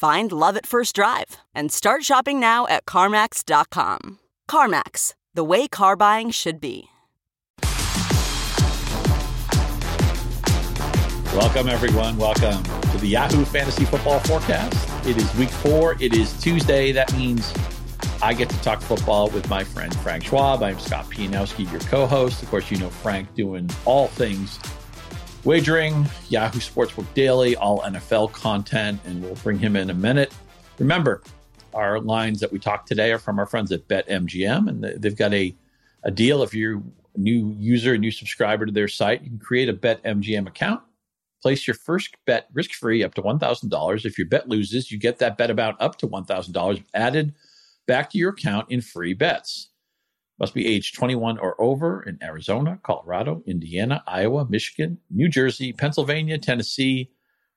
Find love at first drive and start shopping now at CarMax.com. CarMax, the way car buying should be. Welcome, everyone. Welcome to the Yahoo Fantasy Football Forecast. It is week four. It is Tuesday. That means I get to talk football with my friend Frank Schwab. I'm Scott Pianowski, your co host. Of course, you know Frank doing all things wagering, Yahoo Sportsbook Daily, all NFL content, and we'll bring him in a minute. Remember, our lines that we talked today are from our friends at BetMGM, and they've got a, a deal. If you're a new user, a new subscriber to their site, you can create a BetMGM account Place your first bet risk free up to $1,000. If your bet loses, you get that bet amount up to $1,000 added back to your account in free bets. Must be age 21 or over in Arizona, Colorado, Indiana, Iowa, Michigan, New Jersey, Pennsylvania, Tennessee,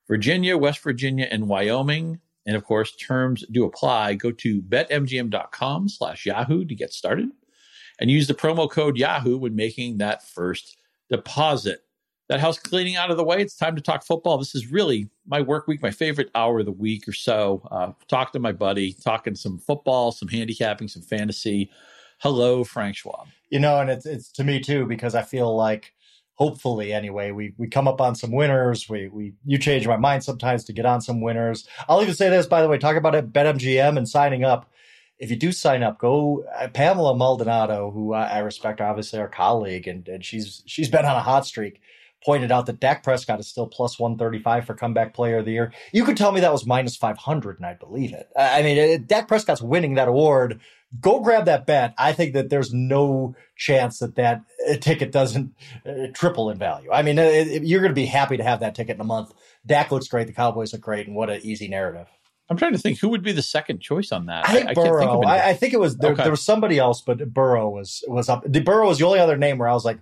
Virginia, West Virginia, and Wyoming. And of course, terms do apply. Go to betmgm.com slash Yahoo to get started and use the promo code Yahoo when making that first deposit that house cleaning out of the way. It's time to talk football. This is really my work week, my favorite hour of the week or so. Uh, talk to my buddy, talking some football, some handicapping, some fantasy. Hello, Frank Schwab. You know, and it's it's to me too because I feel like hopefully anyway we we come up on some winners. We we you change my mind sometimes to get on some winners. I'll even say this by the way. Talk about it, BetMGM and signing up. If you do sign up, go uh, Pamela Maldonado, who I, I respect, obviously our colleague, and, and she's she's been on a hot streak pointed out that Dak Prescott is still plus 135 for comeback player of the year. You could tell me that was minus 500 and I'd believe it. I mean, Dak Prescott's winning that award. Go grab that bet. I think that there's no chance that that uh, ticket doesn't uh, triple in value. I mean, you're going to be happy to have that ticket in a month. Dak looks great. The Cowboys look great. And what an easy narrative. I'm trying to think who would be the second choice on that. I think I, Burrow. I, I, I, think it was there, okay. there was somebody else, but Burrow was was up. The Burrow was the only other name where I was like,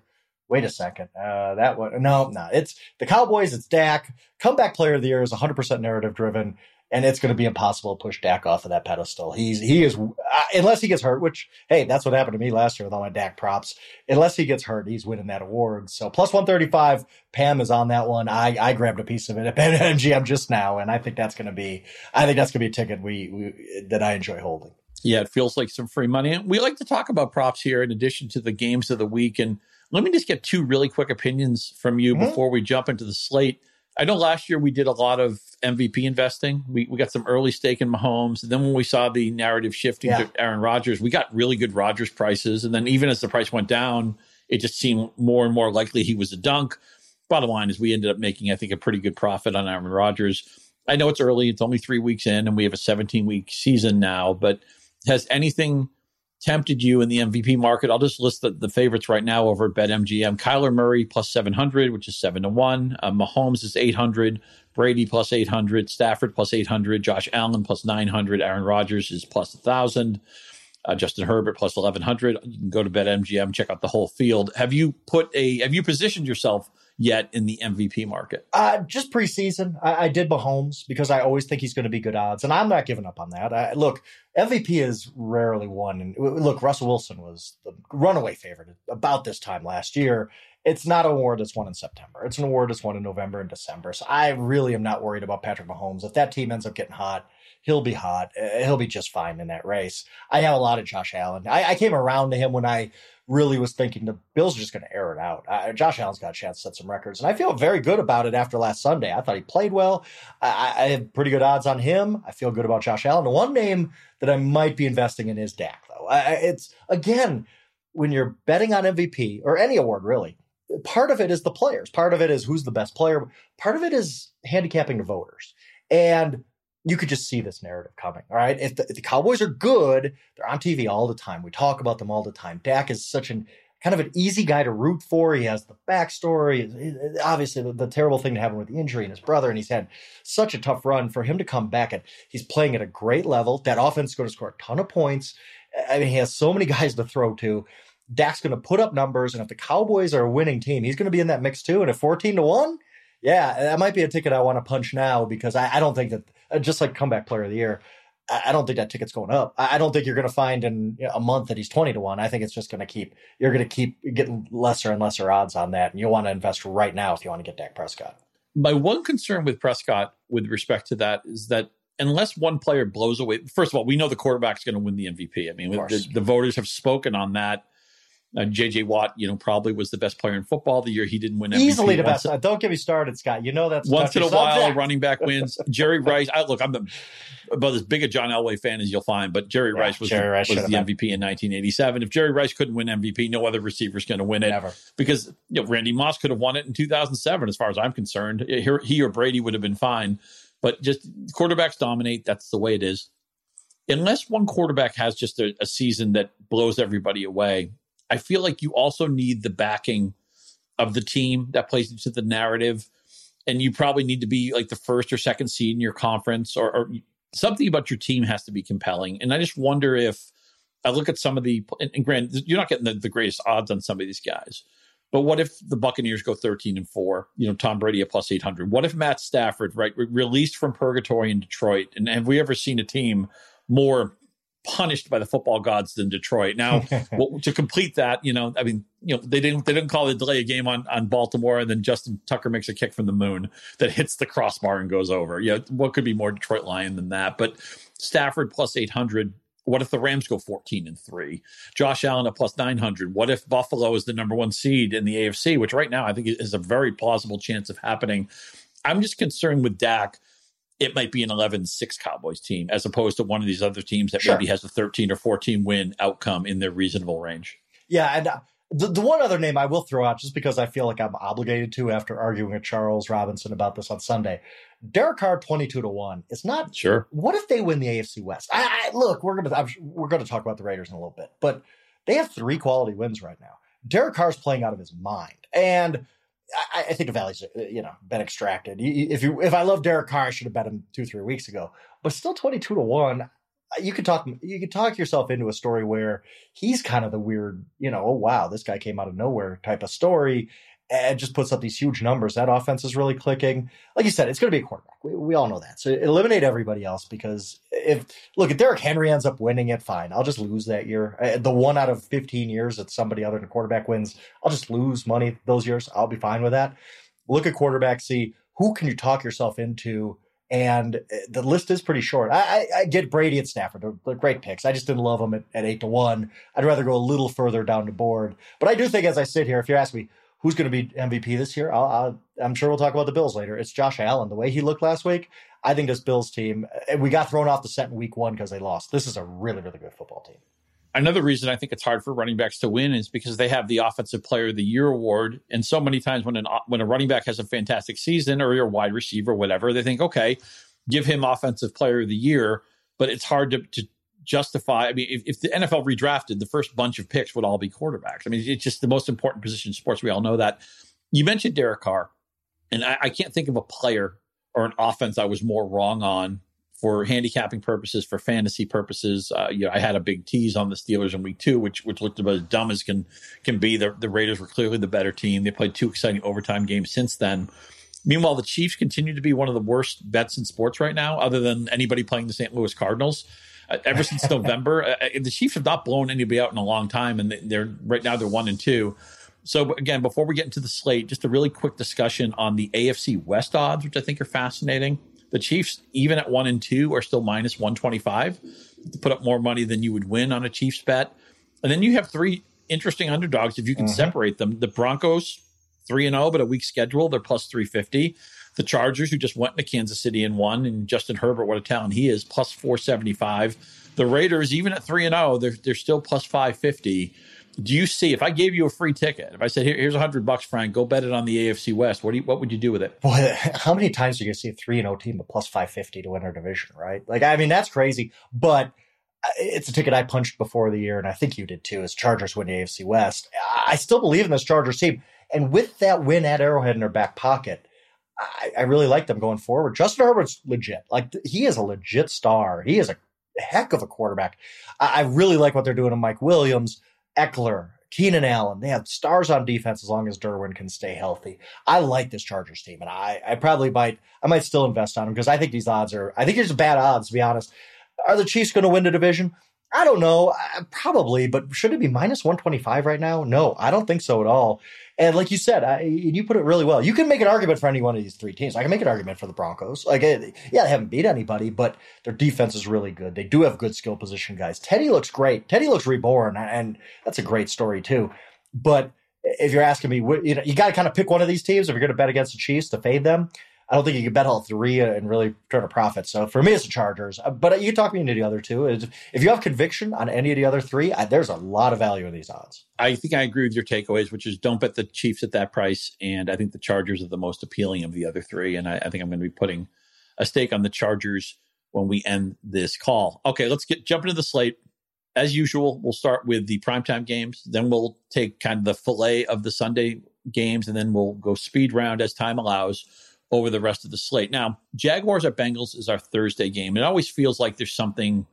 wait a second, uh, that one, no, no, it's the Cowboys, it's Dak. Comeback player of the year is 100% narrative driven, and it's going to be impossible to push Dak off of that pedestal. He's, he is, uh, unless he gets hurt, which, hey, that's what happened to me last year with all my Dak props. Unless he gets hurt, he's winning that award. So plus 135, Pam is on that one. I, I grabbed a piece of it at MGM just now, and I think that's going to be, I think that's going to be a ticket we, we that I enjoy holding. Yeah, it feels like some free money. And we like to talk about props here in addition to the games of the week. And let me just get two really quick opinions from you mm-hmm. before we jump into the slate. I know last year we did a lot of MVP investing. We, we got some early stake in Mahomes. And then when we saw the narrative shifting yeah. to Aaron Rodgers, we got really good Rodgers prices. And then even as the price went down, it just seemed more and more likely he was a dunk. Bottom line is we ended up making, I think, a pretty good profit on Aaron Rodgers. I know it's early. It's only three weeks in and we have a 17 week season now, but has anything – tempted you in the MVP market, I'll just list the, the favorites right now over at BetMGM. Kyler Murray plus 700, which is 7 to 1. Uh, Mahomes is 800. Brady plus 800. Stafford plus 800. Josh Allen plus 900. Aaron Rodgers is plus 1,000. Uh, Justin Herbert plus 1,100. You can go to BetMGM, check out the whole field. Have you put a, have you positioned yourself yet in the MVP market? Uh, just preseason. I, I did Mahomes because I always think he's going to be good odds, and I'm not giving up on that. I, look, MVP is rarely won. And look, Russell Wilson was the runaway favorite about this time last year. It's not an award that's won in September. It's an award that's won in November and December. So I really am not worried about Patrick Mahomes. If that team ends up getting hot, he'll be hot. Uh, he'll be just fine in that race. I have a lot of Josh Allen. I, I came around to him when I really was thinking the Bills are just going to air it out. Uh, Josh Allen's got a chance to set some records, and I feel very good about it after last Sunday. I thought he played well. I, I have pretty good odds on him. I feel good about Josh Allen. The one name that I might be investing in is Dak, though. I, it's again when you're betting on MVP or any award, really. Part of it is the players. Part of it is who's the best player. Part of it is handicapping the voters. And you could just see this narrative coming. All right. If the, if the, Cowboys are good, they're on TV all the time. We talk about them all the time. Dak is such an kind of an easy guy to root for. He has the backstory. Obviously, the, the terrible thing to happen with the injury and his brother, and he's had such a tough run for him to come back and he's playing at a great level. That offense is going to score a ton of points. I mean, he has so many guys to throw to. Dak's going to put up numbers, and if the Cowboys are a winning team, he's going to be in that mix too. And at 14 to 1, yeah, that might be a ticket I want to punch now because I, I don't think that Uh, just like comeback player of the year. I don't think that ticket's going up. I don't think you're going to find in a month that he's 20 to 1. I think it's just going to keep, you're going to keep getting lesser and lesser odds on that. And you'll want to invest right now if you want to get Dak Prescott. My one concern with Prescott with respect to that is that unless one player blows away, first of all, we know the quarterback's going to win the MVP. I mean, the, the, voters have spoken on that. Uh, JJ Watt, you know, probably was the best player in football the year he didn't win MVP. Easily the best. Don't get me started, Scott. You know that's once in a while a running back wins. Jerry Rice. I, look, I'm the, about as big a John Elway fan as you'll find, but Jerry yeah, Rice was, Jerry the, Rice was the MVP in 1987. If Jerry Rice couldn't win MVP, no other receiver is going to win it. Never. Because you know, Randy Moss could have won it in 2007, as far as I'm concerned. He, he or Brady would have been fine. But just quarterbacks dominate. That's the way it is. Unless one quarterback has just a, a season that blows everybody away, I feel like you also need the backing of the team that plays into the narrative. And you probably need to be like the first or second seed in your conference, or, or something about your team has to be compelling. And I just wonder if I look at some of the, and, and you're not getting the, the greatest odds on some of these guys. But what if the Buccaneers go 13 and 4? You know, Tom Brady at plus 800. What if Matt Stafford, right, released from purgatory in Detroit? And have we ever seen a team more punished by the football gods than Detroit. Now, well, to complete that, you know, I mean, you know, they didn't they didn't call the delay a game on on Baltimore, and then Justin Tucker makes a kick from the moon that hits the crossbar and goes over. Yeah, what could be more Detroit Lion than that? But Stafford plus eight hundred. What if the Rams go 14 and 3? Josh Allen at plus 900. What if Buffalo is the number one seed in the AFC, which right now I think is a very plausible chance of happening? I'm just concerned with Dak it might be an 11 6 Cowboys team as opposed to one of these other teams that sure. maybe has a 13 or 14 win outcome in their reasonable range. Yeah. And uh, the, the one other name I will throw out, just because I feel like I'm obligated to after arguing with Charles Robinson about this on Sunday, Derek Carr 22 to 1. It's not sure. What if they win the AFC West? I, I, look, we're going to, we're going to talk about the Raiders in a little bit, but they have three quality wins right now. Derek Carr's playing out of his mind. And I, I think the Valley's uh, you know been extracted. If you if I love Derek Carr, I should have bet him two three weeks ago. But still twenty two to one. You could talk you could talk yourself into a story where he's kind of the weird, you know, oh wow, this guy came out of nowhere type of story, and just puts up these huge numbers. That offense is really clicking. Like you said, it's going to be a quarterback. We, we all know that. So eliminate everybody else because if look if Derrick Henry ends up winning it, fine. I'll just lose that year. The one out of 15 years that somebody other than quarterback wins, I'll just lose money those years. I'll be fine with that. Look at quarterback, see who can you talk yourself into. And uh, the list is pretty short. I, I, I get Brady and Stafford. They're, they're, great picks. I just didn't love them at, at eight to one. I'd rather go a little further down the board. But I do think, as I sit here, if you ask me, who's going to be MVP this year? i am sure we'll talk about the Bills later. It's Josh Allen. The way he looked last week, I think this Bills team, eh, we got thrown off the set in week one because they lost. This is a really, really good football team. Another reason I think it's hard for running backs to win is because they have the Offensive Player of the Year award, and so many times when an when a running back has a fantastic season or you're a wide receiver, whatever, they think, okay, give him Offensive Player of the Year, but it's hard to, to justify. I mean, if, if, the NFL redrafted, the first bunch of picks would all be quarterbacks. I mean, it's just the most important position in sports. We all know that. You mentioned Derek Carr, and I, I can't think of a player or an offense I was more wrong on for handicapping purposes, for fantasy purposes. Uh, you know, I had a big tease on the Steelers in week two, which which looked about as dumb as can can be. The, the Raiders were clearly the better team. They played two exciting overtime games since then. Meanwhile, the Chiefs continue to be one of the worst bets in sports right now, other than anybody playing the St. Louis Cardinals. Uh, ever since November. Uh, uh, the Chiefs have not blown anybody out in a long time, and they're right now they're one and two. So again, before we get into the slate, just a really quick discussion on the AFC West odds, which I think are fascinating. The Chiefs, even at one and two, are still minus one twenty five to put up more money than you would win on a Chiefs bet. And then you have three interesting underdogs if you can Mhm. separate them. The Broncos, 3 and 0, but a weak schedule. They're plus 350. The Chargers, who just went to Kansas City and won, and Justin Herbert, what a talent he is, plus 475. The Raiders, even at 3 and 0, they're, they're still plus 550. Do you see if I gave you a free ticket, if I said, Here, here's 100 bucks, Frank, go bet it on the AFC West, what, do you, what would you do with it? Boy, how many times are you going to see a 3 and 0 team at plus 550 to win their division, right? Like, I mean, that's crazy. But uh, it's a ticket I punched before the year, and I think you did too, as Chargers win the AFC West. I still believe in this Chargers team. And with that win at Arrowhead in their back pocket, I, I really like them going forward. Justin Herbert's legit. Like, he is a legit star. He is a heck of a quarterback. I, I really like what they're doing to Mike Williams, Ekeler, Keenan Allen. They have stars on defense as long as Derwin can stay healthy. I like this Chargers team, and I, I probably might I might still invest on them because I think these odds are I think it's bad odds to be honest. Are the Chiefs going to win the division? I don't know, probably, but should it be minus one twenty five right now? No, I don't think so at all. And like you said, I, you put it really well. You can make an argument for any one of these three teams. I can make an argument for the Broncos. Like, eh, yeah, they haven't beat anybody, but their defense is really good. They do have good skill position guys. Teddy looks great. Teddy looks reborn, and that's a great story too. But if you're asking me, you know, you got to kind of pick one of these teams if you're going to bet against the Chiefs to fade them. I don't think you can bet all three and really turn a profit. So for me, it's the Chargers. Uh, But you talk me into the other two. If you have conviction on any of the other three, I, there's a lot of value in these odds. I think I agree with your takeaways, which is don't bet the Chiefs at that price. And I think the Chargers are the most appealing of the other three. And I, I think I'm going to be putting a stake on the Chargers when we end this call. Okay, let's get jump into the slate. As usual, we'll start with the primetime games. Then we'll take kind of the fillet of the Sunday games, and then we'll go speed round as time allows over the rest of the slate. Now, Jaguars at Bengals is our Thursday game. It always feels like there's something,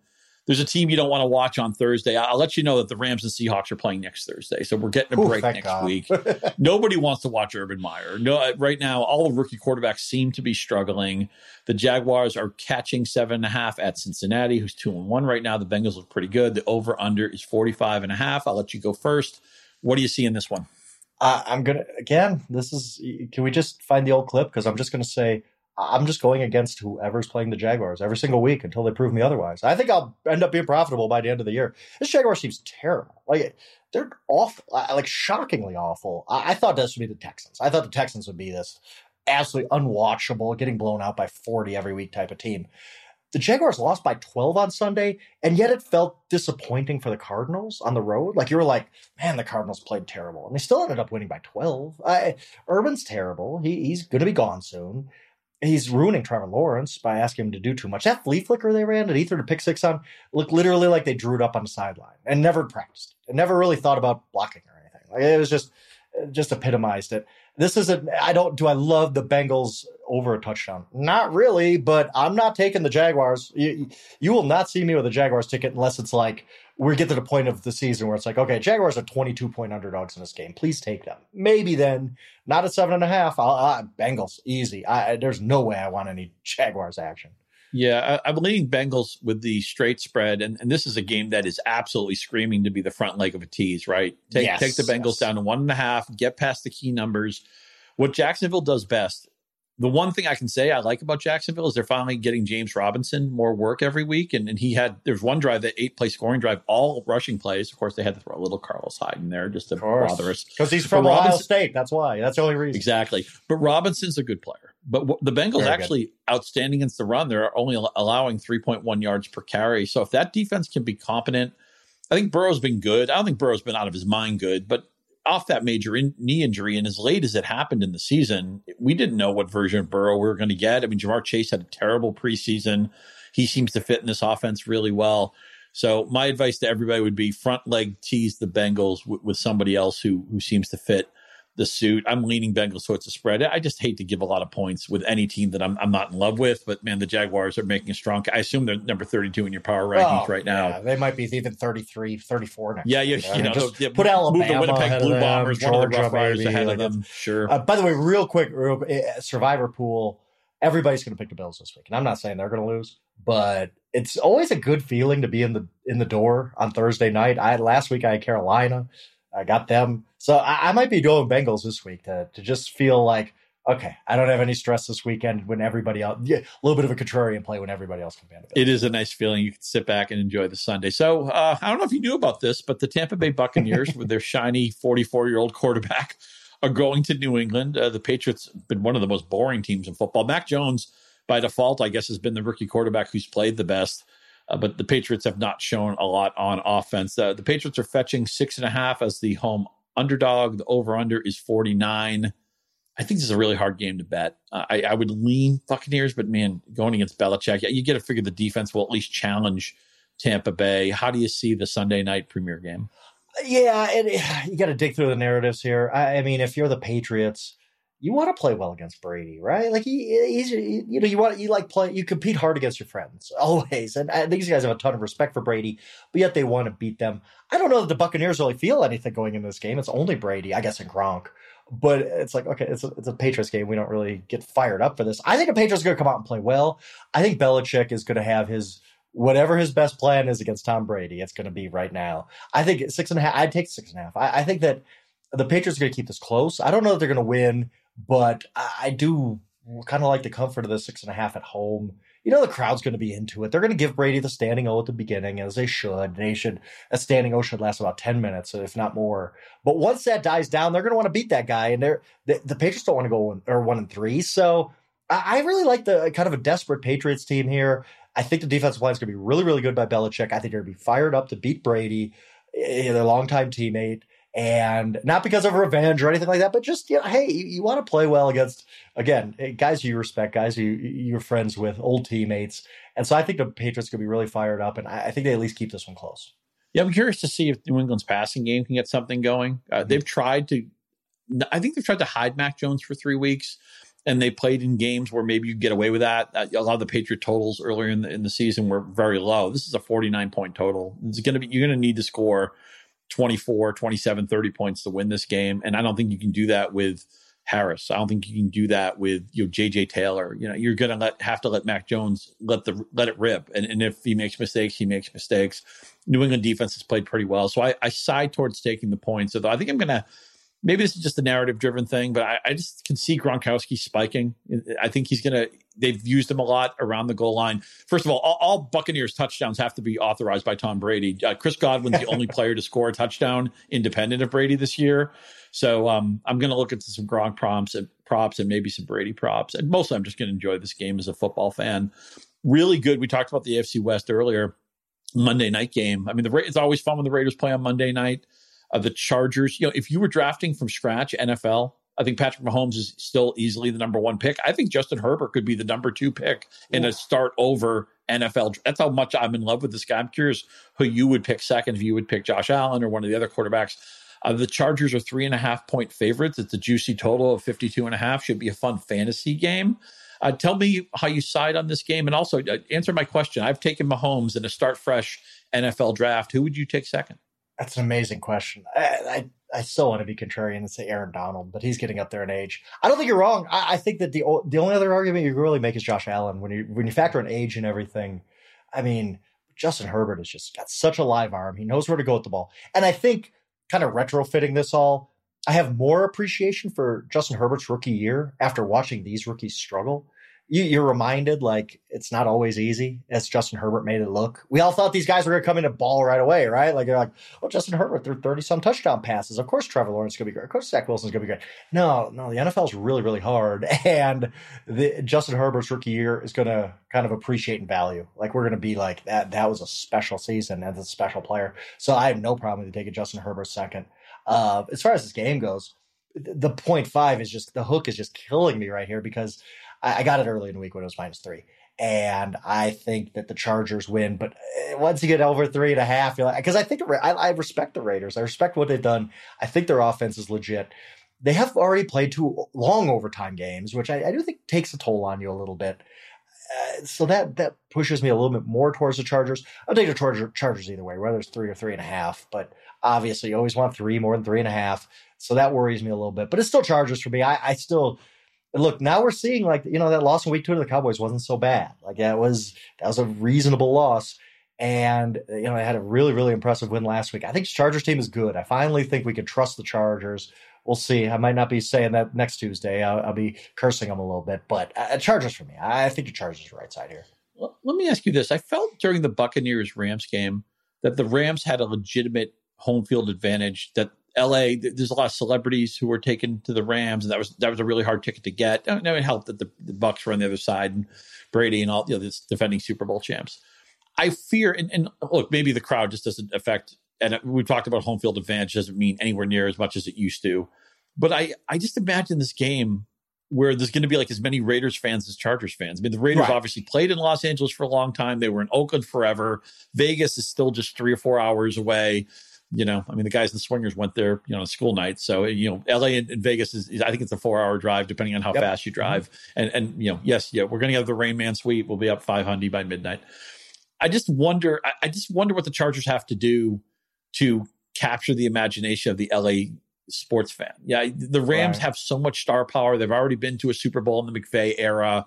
there's a team you don't want to watch on Thursday. I'll let you know that the Rams and Seahawks are playing next Thursday. So we're getting a Ooh, break next God. week. Nobody wants to watch Urban Meyer. No, right now, all the rookie quarterbacks seem to be struggling. The Jaguars are catching seven and a half at Cincinnati, who's two and one right now. The Bengals look pretty good. The over under is 45 and a half. I'll let you go first. What do you see in this one? Uh, I'm gonna again. This is. Can we just find the old clip? Because I'm just gonna say I'm just going against whoever's playing the Jaguars every single week until they prove me otherwise. I think I'll end up being profitable by the end of the year. This Jaguars team's terrible. Like they're awful. Like shockingly awful. I, I thought this would be the Texans. I thought the Texans would be this absolutely unwatchable, getting blown out by 40 every week type of team. The Jaguars lost by 12 on Sunday, and yet it felt disappointing for the Cardinals on the road. Like you were like, man, the Cardinals played terrible, and they still ended up winning by 12. I, Urban's terrible. He, he's going to be gone soon. He's ruining Trevor Lawrence by asking him to do too much. That flea flicker they ran that he threw the pick six on looked literally like they drew it up on the sideline and never practiced and never really thought about blocking or anything. Like it was just just epitomized it. This isn't. I don't. Do I love the Bengals over a touchdown? Not really. But I'm not taking the Jaguars. You, you will not see me with a Jaguars ticket unless it's like we get to the point of the season where it's like, okay, Jaguars are 22 point underdogs in this game. Please take them. Maybe then, not at seven and a half. I'll, I, Bengals easy. I, there's no way I want any Jaguars action. Yeah, I, I'm leaning Bengals with the straight spread, and, and this is a game that is absolutely screaming to be the front leg of a tease, right? Take Yes, take the Bengals yes. down to one and a half, get past the key numbers. What Jacksonville does best, the one thing I can say I like about Jacksonville is they're finally getting James Robinson more work every week, and, and he had there's one drive that eight play scoring drive, all rushing plays. Of course, they had to throw a little Carlos Hyde in there just to bother us. Because he's from But Ohio Robinson- State. That's why. That's the only reason. Exactly. But Robinson's a good player. But w- the Bengals Very good. actually outstanding against the run. They're only allowing 3.1 yards per carry. So if that defense can be competent, I think Burrow's been good. I don't think Burrow's been out of his mind good, but off that major in- knee injury and as late as it happened in the season, we didn't know what version of Burrow we were going to get. I mean, Ja'Marr Chase had a terrible preseason. He seems to fit in this offense really well. So my advice to everybody would be front leg tease the Bengals w- with somebody else who who seems to fit the suit. I'm leaning Bengals towards the spread. I just hate to give a lot of points with any team that I'm, I'm not in love with, but man, the Jaguars are making a strong. I assume they're number 32 in your power rankings Oh, right now. yeah, they might be even 33, 34 next Yeah, you. You know, just yeah, put move Alabama the Winnipeg ahead Blue of them, Bombers, one of the Georgia, Rough Riders ahead like of them. Sure. Uh, by the way, real quick, real, uh, Survivor pool. Everybody's going to pick the Bills this week, and I'm not saying they're going to lose, but it's always a good feeling to be in the in the door on Thursday night. I last week I had Carolina, I got them, so I, I might be going Bengals this week to to just feel like okay, I don't have any stress this weekend when everybody else, yeah, a little bit of a contrarian play when everybody else can be It is a nice feeling. You can sit back and enjoy the Sunday. So uh, I don't know if you knew about this, but the Tampa Bay Buccaneers, with their shiny 44 year old quarterback, are going to New England. Uh, the Patriots have been one of the most boring teams in football. Mac Jones, by default, I guess, has been the rookie quarterback who's played the best. Uh, but the Patriots have not shown a lot on offense. Uh, the Patriots are fetching six and a half as the home underdog. The over under is 49. I think this is a really hard game to bet. Uh, I, I, would lean Buccaneers, but man, going against Belichick, you get to figure the defense will at least challenge Tampa Bay. How do you see the Sunday night premier game? Yeah, you got to dig through the narratives here. I, I, mean, if you're the Patriots, you want to play well against Brady, right? Like he, he's, you know, you want you like play, you compete hard against your friends always, and these guys have a ton of respect for Brady, but yet they want to beat them. I don't know that the Buccaneers really feel anything going into this game. It's only Brady, I guess, and Gronk but it's like okay, it's a, it's a Patriots game. We don't really get fired up for this. I think the Patriots are going to come out and play well. I think Belichick is going to have his whatever his best plan is against Tom Brady. It's going to be right now. I think six and a half. I'd take six and a half. I, I think that the Patriots are going to keep this close. I don't know that they're going to win, but I, do kind of like the comfort of the six and a half at home you know the crowd's going to be into it. They're going to give Brady the standing O at the beginning, as they should. They should a standing O should last about ten minutes, if not more. But once that dies down, they're going to want to beat that guy, and they're the, the Patriots don't want to go one, or one and three. So I, I really like the kind of a desperate Patriots team here. I think the defensive line is going to be really, really good by Belichick. I think they're going to be fired up to beat Brady, eh, their longtime teammate and not because of revenge or anything like that, but just you know, hey, you, you want to play well against again guys you respect, guys you you're friends with, old teammates, and so I think the Patriots could be really fired up, and I, I, think they at least keep this one close. Yeah, I'm curious to see if New England's passing game can get something going. Uh, mm-hmm. They've tried to, I think they've tried to hide Mac Jones for three weeks. And they played in games where maybe you get away with that. Uh, a lot of the Patriot totals earlier in the in the season were very low. This is a 49 point total. It's going to be you're going to need to score 24, 27, 30 points to win this game. And I don't think you can do that with Harris. I don't think you can do that with you know JJ Taylor. You know, you're gonna let have to let Mac Jones let the let it rip. And, and if he makes mistakes, he makes mistakes. New England defense has played pretty well. So I, I side towards taking the points. So I think I'm gonna maybe this is just a narrative driven thing, but I, I, just can see Gronkowski spiking. I think he's gonna they've used him a lot around the goal line. First of all, all, all Buccaneers touchdowns have to be authorized by Tom Brady. Uh, Chris Godwin's the only player to score a touchdown independent of Brady this year. So um, I'm going to look into some Gronk prompts and props and maybe some Brady props. And mostly I'm just going to enjoy this game as a football fan. Really good. We talked about the AFC West earlier. Monday night game. I mean, the it's always fun when the Raiders play on Monday night. Uh, the Chargers, you know, if you were drafting from scratch NFL, I think Patrick Mahomes is still easily the number one pick. I think Justin Herbert could be the number two pick in a start over NFL. That's how much I'm in love with this guy. I'm curious who you would pick second if you would pick Josh Allen or one of the other quarterbacks. Uh, the Chargers are three and a half point favorites. It's a juicy total of 52 and a half. Should be a fun fantasy game. Uh, tell me how you side on this game and also uh, answer my question. I've taken Mahomes in a start fresh NFL draft. Who would you take second? That's an amazing question. I, I, I still want to be contrarian and say Aaron Donald, but he's getting up there in age. I don't think you're wrong. I, I think that the the only other argument you really make is Josh Allen when you when you factor in age and everything. I mean, Justin Herbert has just got such a live arm. He knows where to go with the ball, and I think kind of retrofitting this all, I have more appreciation for Justin Herbert's rookie year after watching these rookies struggle you, are reminded like it's not always easy as Justin Herbert made it look. We all thought these guys were going to come in and ball right away, right? Like they're like, well, Justin Herbert threw 30 some touchdown passes. Of course, Trevor Lawrence is going to be great. Of course, Zach Wilson's going to be great. No, no, the NFL is really, really hard. And the Justin Herbert's rookie year is going to kind of appreciate and value. Like we're going to be like that. That was a special season as a special player. So I have no problem with taking Justin Herbert second. Uh, as far as this game goes, the point five is just the hook is just killing me right here because I, I got it early in the week when it was minus three. And I think that the Chargers win, but eh, once you get over three and a half, you're like, because I think I, I respect the Raiders. I respect what they've done. I think their offense is legit they have already played two long overtime games, which I, I do think takes a toll on you a little bit. Uh, so that that pushes me a little bit more towards the Chargers. I'll take the Charger, Chargers either way, whether it's three or three and a half. But obviously, you always want three more than three and a half. So that worries me a little bit. But it's still Chargers for me. I, I still look now we're seeing like you know that loss in week two to the Cowboys wasn't so bad. Like that was that was a reasonable loss, and you know they had a really really impressive win last week. I think Chargers team is good. I finally think we can trust the Chargers we'll see. I might not be saying that next Tuesday. I'll, I'll be cursing them a little bit, but uh, Chargers for me. I think the Chargers are right side here. Well, let me ask you this: I felt during the Buccaneers Rams game that the Rams had a legitimate home field advantage. That LA, there's a lot of celebrities who were taken to the Rams, and that was that was a really hard ticket to get. And it helped that the, the Bucks were on the other side, and Brady and all you know, this defending Super Bowl champs. I fear, and, and look, maybe the crowd just doesn't affect. And uh, we talked about home field advantage doesn't mean anywhere near as much as it used to. But I, I just imagine this game where there's going to be like as many Raiders fans as Chargers fans. I mean, the Raiders right. obviously played in Los Angeles for a long time. They were in Oakland forever. Vegas is still just three or four hours away. You know, I mean, the guys in the Swingers went there, you know, on school night. So, you know, LA and, and Vegas is, is, I think it's a four hour drive, depending on how yep. fast you drive. Mm-hmm. And, and, you know, yes, yeah, we're going to have the Rain Man suite. We'll be up 500 by midnight. I just wonder, I, I just wonder what the Chargers have to do to capture the imagination of the LA sports fan. Yeah, the Rams right. have so much star power. They've already been to a Super Bowl in the McVay era.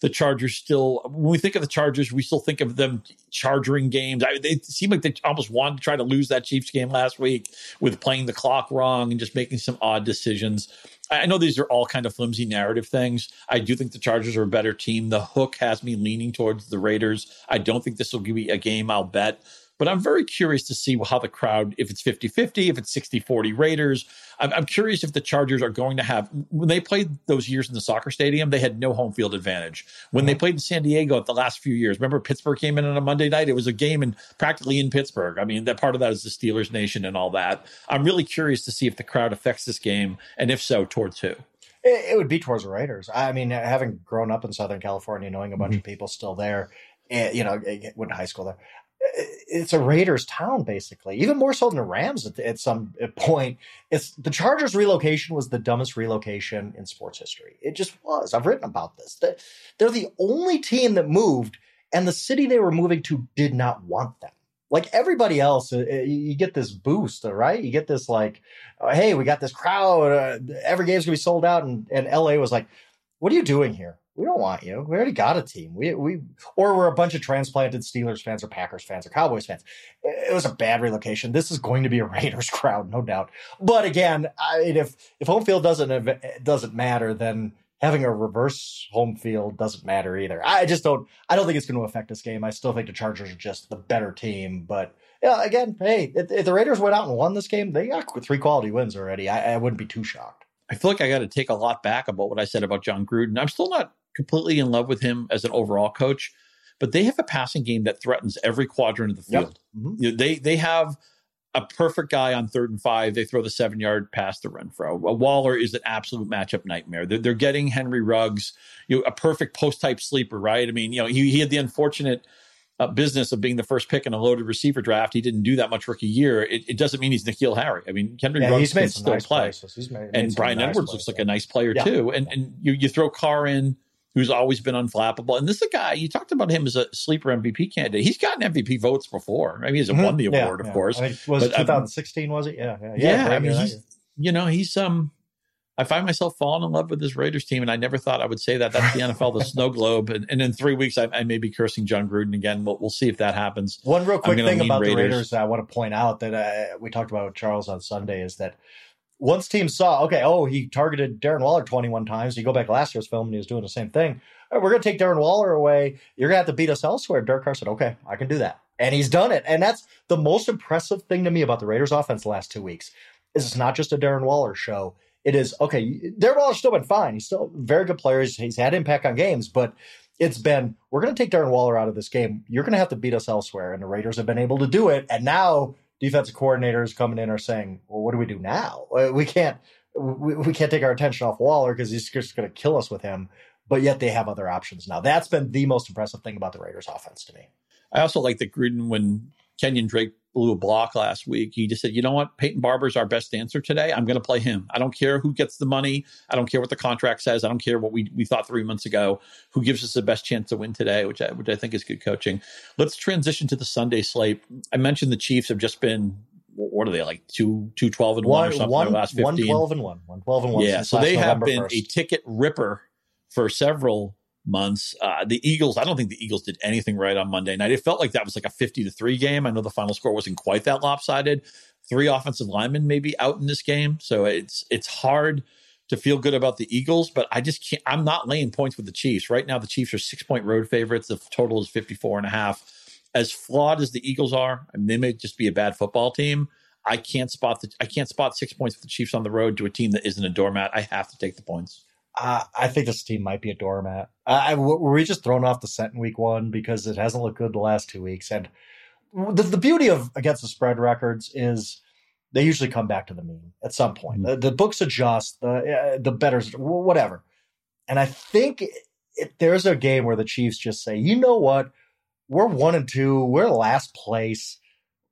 The Chargers still, when we think of the Chargers, we still think of them charging games. I, they seem like they almost wanted to try to lose that Chiefs game last week with playing the clock wrong and just making some odd decisions. I know these are all kind of flimsy narrative things. I do think the Chargers are a better team. The hook has me leaning towards the Raiders. I don't think this will be a game I'll bet. But I'm very curious to see how the crowd, if it's 50 50, if it's 60 40 Raiders. I'm, I'm, curious if the Chargers are going to have, when they played those years in the soccer stadium, they had no home field advantage. When they mm-hmm. played in San Diego at the last few years, remember Pittsburgh came in on a Monday night? It was a game in practically in Pittsburgh. I mean, that part of that is the Steelers Nation and all that. I'm really curious to see if the crowd affects this game, and if so, towards who. It, would be towards the Raiders. I mean, having grown up in Southern California, knowing a bunch mm-hmm. of people still there, eh, you know, went to high school there it's a Raiders town basically, even more so than the Rams at, at, some point. It's the Chargers relocation was the dumbest relocation in sports history. It just was. I've written about this. They're the only team that moved, and the city they were moving to did not want them. Like everybody else, uh, uh, you get this boost, right? You get this like, oh, hey, we got this crowd. Uh, every game's gonna be sold out, and, and LA was like, what are you doing here? We don't want you. We already got a team. We we or we're a bunch of transplanted Steelers fans or Packers fans or Cowboys fans. It was a bad relocation. This is going to be a Raiders crowd, no doubt. But again, I mean, if if home field doesn't doesn't matter, then having a reverse home field doesn't matter either. I just don't. I don't think it's going to affect this game. I still think the Chargers are just the better team, but. Yeah, again, hey, if, if the Raiders went out and won this game, they got three quality wins already. I, I wouldn't be too shocked. I feel like I got to take a lot back about what I said about Jon Gruden. I'm still not completely in love with him as an overall coach, but they have a passing game that threatens every quadrant of the field. Yep. Mm-hmm. You know, they they have a perfect guy on third and five. They throw the seven yard pass to Renfrow. A Waller is an absolute matchup nightmare. They're, they're getting Henry Ruggs, you know, a perfect post type sleeper, right? I mean, you know, he, he had the unfortunate uh, business of being the first pick in a loaded receiver draft. He didn't do that much rookie year. It, it doesn't mean he's N'Keal Harry. I mean, Henry yeah, Ruggs can still nice play. Made, and Bryan nice Edwards plays, looks like a nice player yeah. too. And and you, you throw Carr in who's always been unflappable. And this is a guy you talked about him as a sleeper MVP candidate. He's gotten MVP votes before. I mean, he's mm-hmm. won the award, yeah, of yeah. course. Was but, 2016? Um, was it? Yeah, yeah. Yeah, yeah I mean, he's you know he's um. I find myself falling in love with this Raiders team, and I never thought I would say that. That's the NFL, the snow globe, and, and in three weeks I, I, may be cursing Jon Gruden again. We'll, we'll see if that happens. One real quick thing about Raiders. the Raiders I want to point out that uh, we talked about Charles on Sunday is that once teams saw, okay, oh, he targeted Darren Waller 21 times. You go back last year's film and he was doing the same thing we're going to take Darren Waller away. You're going to have to beat us elsewhere. Derek Carr said, okay, I can do that. And he's done it. And that's the most impressive thing to me about the Raiders offense the last two weeks is it's not just a Darren Waller show. It is, okay, Darren Waller's still been fine. He's still very good player. He's, he's had impact on games, but it's been, we're going to take Darren Waller out of this game. You're going to have to beat us elsewhere. And the Raiders have been able to do it. And now defensive coordinators coming in are saying, well, what do we do now? Uh, we can't, we, we can't take our attention off Waller because he's just going to kill us with him but yet they have other options now. That's been the most impressive thing about the Raiders offense to me. I also like that Gruden, when Kenyon Drake blew a block last week, he just said, you know what? Peyton Barber's our best answer today. I'm going to play him. I don't care who gets the money. I don't care what the contract says. I don't care what we, we thought three months ago. Who gives us the best chance to win today, which I, which I think is good coaching. Let's transition to the Sunday slate. I mentioned the Chiefs have just been what are they like two two twelve and one, one or something one, last fifteen? One twelve and one. One twelve and one. Yeah, so they have been 1st. a ticket ripper for several months. Uh, the Eagles, I don't think the Eagles did anything right on Monday night. It felt like that was like a 50 to 3 game. I know the final score wasn't quite that lopsided. three offensive linemen maybe out in this game. So it's it's hard to feel good about the Eagles, but I just can't I'm not laying points with the Chiefs. Right now the Chiefs are six point road favorites. The total is 54 and a half. As flawed as the Eagles are, and they may just be a bad football team. I can't spot the I can't spot six points with the Chiefs on the road to a team that isn't a doormat. I have to take the points. Uh, I think this team might be a doormat. Uh, were we just thrown off the scent in week one because it hasn't looked good the last two weeks? And the, the beauty of against the spread records is they usually come back to the mean at some point. Mm-hmm. The, the, books adjust, the uh, the betters, whatever. And I think if there's a game where the Chiefs just say, you know what, we're one and two, we're last place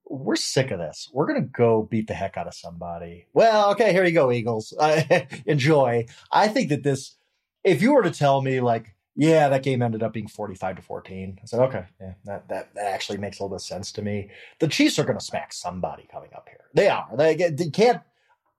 we're sick of this. We're going to go beat the heck out of somebody. Well, okay, here you go, Eagles. Uh, enjoy. I think that this, if you were to tell me, like, yeah, that game ended up being 45 to 14, I said, okay, yeah, that, that, that actually makes a little bit of sense to me. The Chiefs are going to smack somebody coming up here. They are. They, they can't,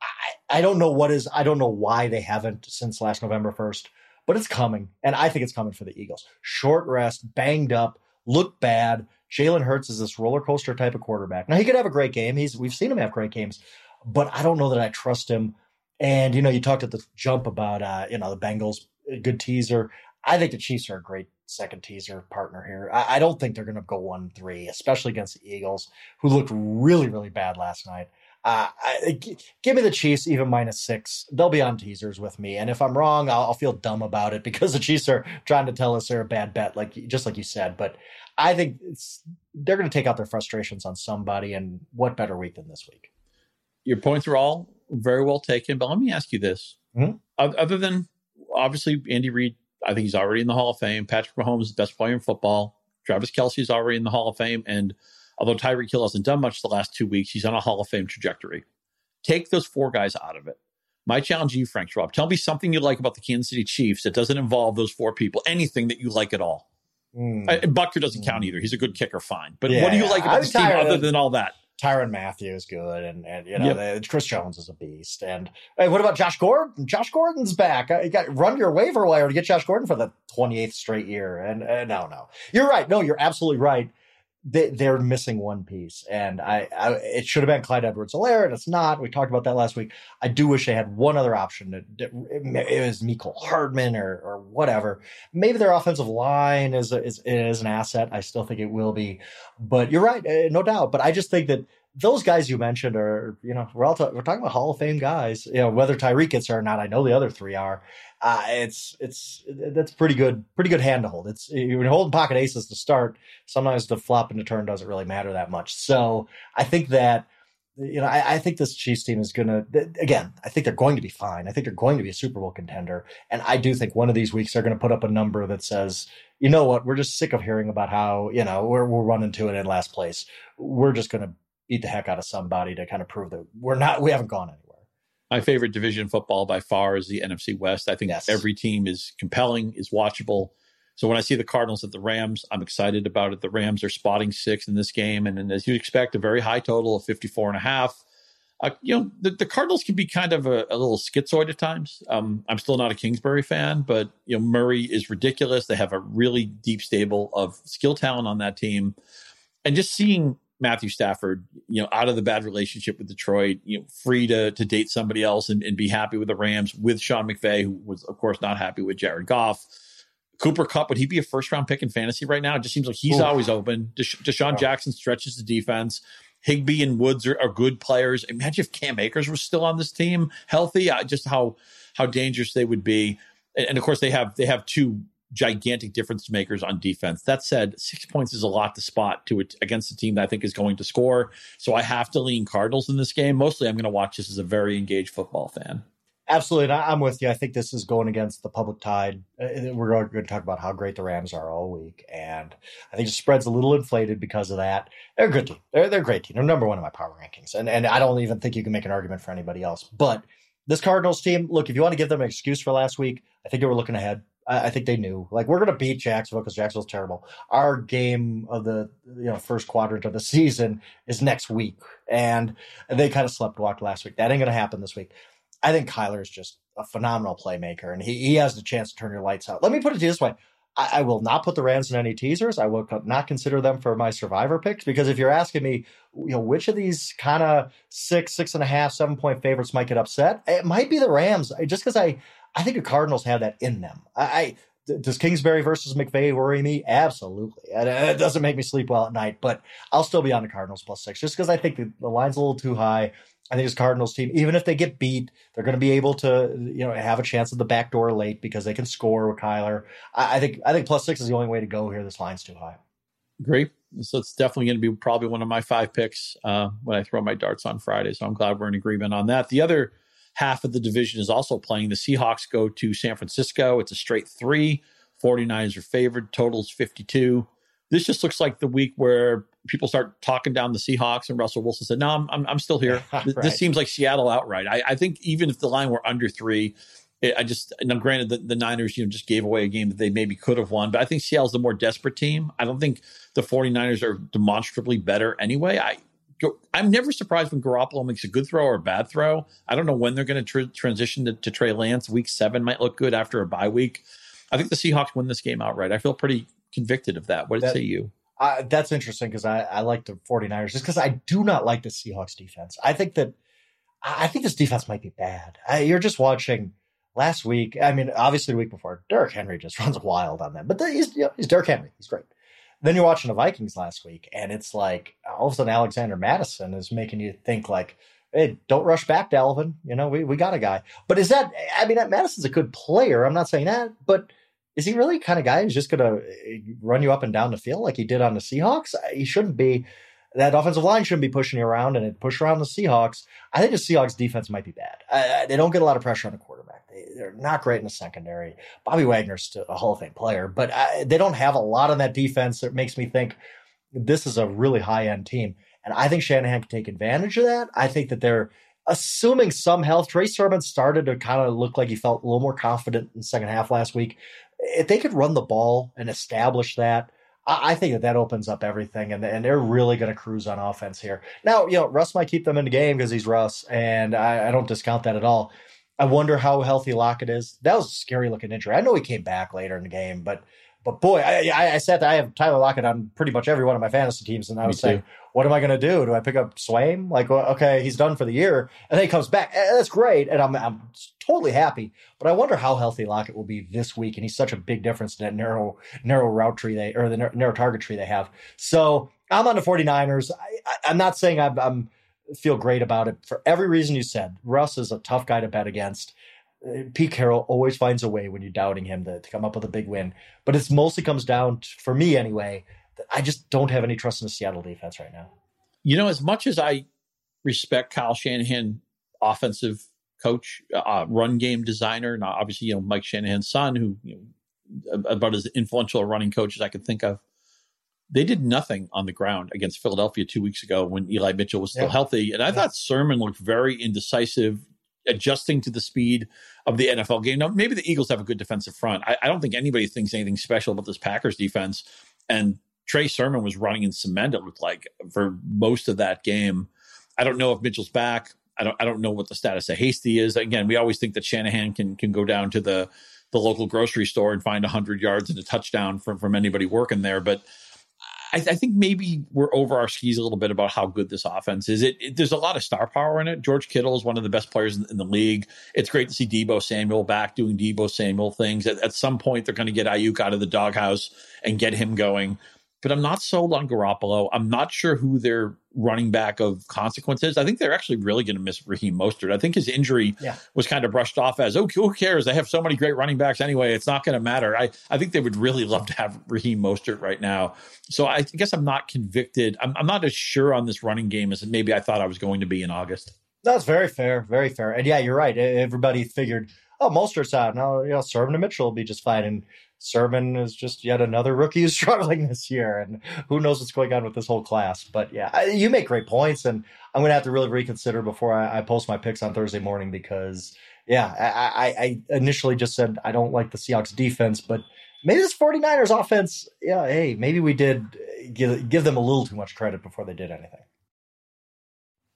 I, I don't know what is, I don't know why they haven't since last November 1st, but it's coming. And I think it's coming for the Eagles. Short rest, banged up, look bad Jalen Hurts is this roller coaster type of quarterback. Now he could have a great game. He's we've seen him have great games, but I don't know that I trust him. And you know, you talked at the jump about uh, you know the Bengals, good teaser. I think the Chiefs are a great second teaser partner here. I, I don't think they're going to go one three, especially against the Eagles, who looked really really bad last night. Uh, I, give me the Chiefs even minus six. They'll be on teasers with me, and if I'm wrong, I'll, I'll, feel dumb about it because the Chiefs are trying to tell us they're a bad bet, like just like you said. But I think they're going to take out their frustrations on somebody, and what better week than this week? Your points are all very well taken, but let me ask you this: mm-hmm. other than obviously Andy Reid, I think he's already in the Hall of Fame. Patrick Mahomes is the best player in football. Travis Kelce is already in the Hall of Fame, and although Tyreek Hill hasn't done much the last two weeks, he's on a Hall of Fame trajectory. Take those four guys out of it. My challenge to you, Frank Schwab, tell me something you like about the Kansas City Chiefs that doesn't involve those four people. Anything that you like at all. Mm. Uh, Butker doesn't mm. count either. He's a good kicker, fine. But yeah, what do you like about this team other than all that? Tyrann Mathieu is good, and and you know yep. Chris Jones is a beast. And hey, what about Josh Gordon? Josh Gordon's back. Uh, you got run your waiver wire to get Josh Gordon for the twenty eighth straight year. And uh, no, no, you're right. No, you're absolutely right they, are missing one piece, and I, I it should have been Clyde Edwards-Helaire, and it's not. We talked about that last week. I do wish they had one other option. It, it was Michael Hardman or or whatever. Maybe their offensive line is is is an asset. I still think it will be, but you're right, eh, no doubt. But I just think that those guys you mentioned are, you know, we're all ta- we're talking about Hall of Fame guys. You know, whether Tyreek gets or not, I know the other three are. Uh, it's it's that's pretty good, pretty good hand to hold. It's you're holding pocket aces to start. Sometimes the flop and the turn doesn't really matter that much. So I think that you know, I, I, think this Chiefs team is going to, again, I think they're going to be fine. I think they're going to be a Super Bowl contender. And I do think one of these weeks they're going to put up a number that says, you know what, we're just sick of hearing about how, you know, we're, we're running to it in last place. We're just going to beat the heck out of somebody to kind of prove that we're not, we haven't gone anywhere my favorite division football by far is the NFC West. I think yes. every team is compelling, is watchable. So when I see the Cardinals at the Rams, I'm excited about it. The Rams are spotting six in this game. And, and as you expect, a very high total of 54 and a half. Uh, you know, the, the, Cardinals can be kind of a, a little schizoid at times. Um, I'm still not a Kingsbury fan, but, you know, Murray is ridiculous. They have a really deep stable of skill talent on that team. And just seeing Matthew Stafford, you know, out of the bad relationship with Detroit, you know, free to to date somebody else and, and be happy with the Rams with Sean McVay, who was of course not happy with Jared Goff. Cooper Kupp, would he be a first round pick in fantasy right now? It just seems like he's Ooh. always open. Desha- DeSean oh. Jackson stretches the defense. Higbee and Woods are, are, good players. Imagine if Cam Akers was still on this team, healthy. Uh, just how how dangerous they would be. And, and, of course, they have they have two gigantic difference makers on defense. That said, six points is a lot to spot to against a team that I think is going to score. So I have to lean Cardinals in this game. Mostly, I'm going to watch this as a very engaged football fan. Absolutely, I'm with you. I think this is going against the public tide. Uh, we're going to talk about how great the Rams are all week, and I think the spread's a little inflated because of that. They're a good team. They're they're a great team. They're number one in my power rankings, and and I don't even think you can make an argument for anybody else. But this Cardinals team, look, if you want to give them an excuse for last week, I think they were looking ahead. I, think they knew like we're going to beat Jacksonville because Jacksonville's terrible. Our game of the you know first quadrant of the season is next week, and they kind of slept walked last week. That ain't going to happen this week. I think Kyler is just a phenomenal playmaker, and he, he has the chance to turn your lights out. Let me put it this way: I, I, will not put the Rams in any teasers. I will not consider them for my survivor picks because if you're asking me, you know, which of these kind of six, six and a half, seven point favorites might get upset, it might be the Rams. Just because I, I think the Cardinals have that in them. I, I does Kingsbury versus McVay worry me? Absolutely. It doesn't make me sleep well at night, but I'll still be on the Cardinals plus six just because I think the, the line's a little too high. I think this Cardinals team, even if they get beat, they're going to be able to, you know, have a chance at the back door late because they can score with Kyler. I, I think I think plus six is the only way to go here. This line's too high. Great. So it's definitely going to be probably one of my five picks uh, when I throw my darts on Friday. So I'm glad we're in agreement on that. The other half of the division is also playing. The Seahawks go to San Francisco. It's a straight three. 49ers are favored. Totals 52 this just looks like the week where people start talking down the Seahawks and Russell Wilson said, no, I'm, I'm, I'm still here. right. This seems like Seattle outright. I, I, think even if the line were under three, it, I just, now granted the, the Niners, you know, just gave away a game that they maybe could have won, but I think Seattle's the more desperate team. I don't think the 49ers are demonstrably better anyway. I, I'm never surprised when Garoppolo makes a good throw or a bad throw. I don't know when they're going to tr- transition to, to Trey Lance. Week seven might look good after a bye week. I think the Seahawks win this game outright. I feel pretty convicted of that. What did that, say you? Uh, that's interesting because I, I like the 49ers just because I do not like the Seahawks defense. I think that I think this defense might be bad. I, you're just watching last week. I mean, obviously the week before, Derrick Henry just runs wild on them, but the, he's, you know, he's Derrick Henry. He's great. Then you're watching the Vikings last week, and it's like all of a sudden Alexander Mattison is making you think like, hey, don't rush back, Dalvin. You know, we, we got a guy. But is that, I mean, Mattison's a good player. I'm not saying that, but – is he really kind of guy who's just going to eh, run you up and down the field like he did on the Seahawks? He shouldn't be. That offensive line shouldn't be pushing you around and it push around the Seahawks. I think the Seahawks defense might be bad. They don't get a lot of pressure on the quarterback. They, are not great in the secondary. Bobby Wagner's a Hall of Fame player, but I, they don't have a lot on that defense that makes me think this is a really high end team. And I think Shanahan can take advantage of that. I think that they're assuming some health. Trey Sermon started to kind of look like he felt a little more confident in the second half last week if they could run the ball and establish that, I, think that that opens up everything, and, and they're really going to cruise on offense here. Now, you know, Russ might keep them in the game because he's Russ, and I, I don't discount that at all. I wonder how healthy Lockett is. That was a scary looking injury. I know he came back later in the game, but but boy, I, I, I said that I have Tyler Lockett on pretty much every one of my fantasy teams, and I was saying, what am I going to do? Do I pick up Swain? Like, well, okay, he's done for the year, and then he comes back. Eh, that's great, and I'm I'm totally happy. But I wonder how healthy Lockett will be this week, and he's such a big difference in that narrow narrow route tree they or the narrow target tree they have. So I'm on the 49ers. I, am not saying I'm, I'm feel great about it for every reason you said. Russ is a tough guy to bet against. Pete Carroll always finds a way when you're doubting him to, to come up with a big win. But it mostly comes down, to, for me anyway, that I just don't have any trust in the Seattle defense right now. You know, as much as I respect Kyle Shanahan, offensive coach, uh, run game designer, and obviously, you know, Mike Shanahan's son, who, you know, about as influential a running coach as I could think of. They did nothing on the ground against Philadelphia two weeks ago when Eli Mitchell was still yeah. healthy. And I yeah. thought Sermon looked very indecisive, adjusting to the speed of the NFL game. Now, maybe the Eagles have a good defensive front. I, I, don't think anybody thinks anything special about this Packers defense. And Trey Sermon was running in cement, it looked like, for most of that game. I don't know if Mitchell's back. I don't I don't know what the status of Hasty is. Again, we always think that Shanahan can can go down to the the local grocery store and find 100 yards and a touchdown from from anybody working there, but I, I, think maybe we're over our skis a little bit about how good this offense is. It, it, there's a lot of star power in it. George Kittle is one of the best players in, in the league. It's great to see Deebo Samuel back doing Deebo Samuel things. At, at some point, they're going to get Aiyuk out of the doghouse and get him going but I'm not sold on Garoppolo. I'm not sure who their running back of consequence is. I think they're actually really going to miss Raheem Mostert. I think his injury yeah. was kind of brushed off as, oh, who cares? They have so many great running backs anyway. It's not going to matter. I, I think they would really love to have Raheem Mostert right now. So I guess I'm not convicted. I'm, I'm not as sure on this running game as maybe I thought I was going to be in August. That's very fair. Very fair. And yeah, you're right. Everybody figured, oh, Mostert's out. Now, you know, Sermon and Mitchell will be just fine. And Sermon is just yet another rookie who's struggling this year, and who knows what's going on with this whole class. But yeah, you make great points, and I'm going to have to really reconsider before I, I, post my picks on Thursday morning because, yeah, I, I, I, initially just said I don't like the Seahawks defense, but maybe this 49ers offense, yeah, hey, maybe we did eh, give, give them a little too much credit before they did anything.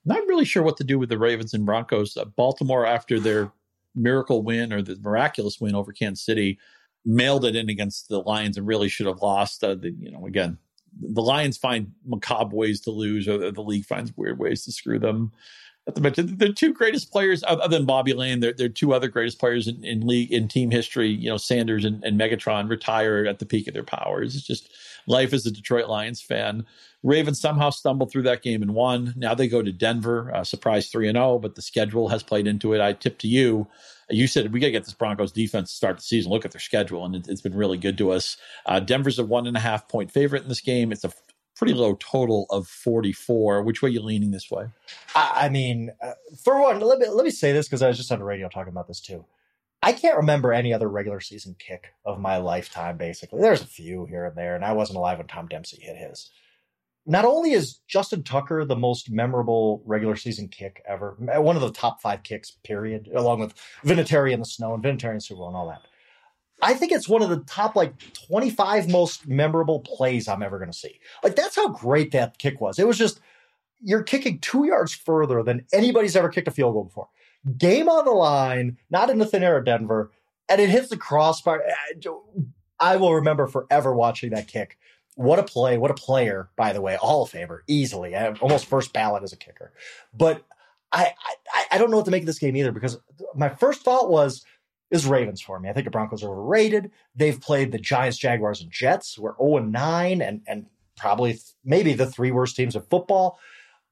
Not really sure what to do with the Ravens and Broncos. Uh, Baltimore, after their miracle win or the miraculous win over Kansas City, mailed it in against the Lions and really should have lost. Uh, the, you know, again, the Lions find macabre ways to lose, or the league finds weird ways to screw them. Not to mention, the two greatest players other than Bobby Layne. They're, they're two other greatest players in, in league in team history. You know, Sanders and, and Megatron retired at the peak of their powers. It's just life as a Detroit Lions fan. Ravens somehow stumbled through that game and won. Now they go to Denver, uh, surprise three and zero, oh, but the schedule has played into it. I tip to you. You said we got to get this Broncos defense to start the season. Look at their schedule, and it, has been really good to us. Uh, Denver's a one and a half point favorite in this game. It's a pretty low total of 44. Which way are you leaning this way? I, I mean, uh, for one, let me let me say this because I was just on the radio talking about this too. I can't remember any other regular season kick of my lifetime. Basically, there's a few here and there, and I wasn't alive when Tom Dempsey hit his. Not only is Justin Tucker the most memorable regular season kick ever, one of the top five kicks, period, along with Vinatieri in the snow and Vinatieri in Super Bowl and all that. I think it's one of the top like 25 most memorable plays I'm ever going to see. Like that's how great that kick was. It was just you're kicking two yards further than anybody's ever kicked a field goal before. Game on the line, not in the thin air of Denver, and it hits the crossbar. I will remember forever watching that kick. What a play! What a player, by the way. Hall of Famer, easily, almost first ballot as a kicker. But I, I, I don't know what to make of this game either because my first thought was is Ravens for me. I think the Broncos are overrated. They've played the Giants, Jaguars, and Jets, We're 0 and 9 and, and probably maybe the three worst teams of football.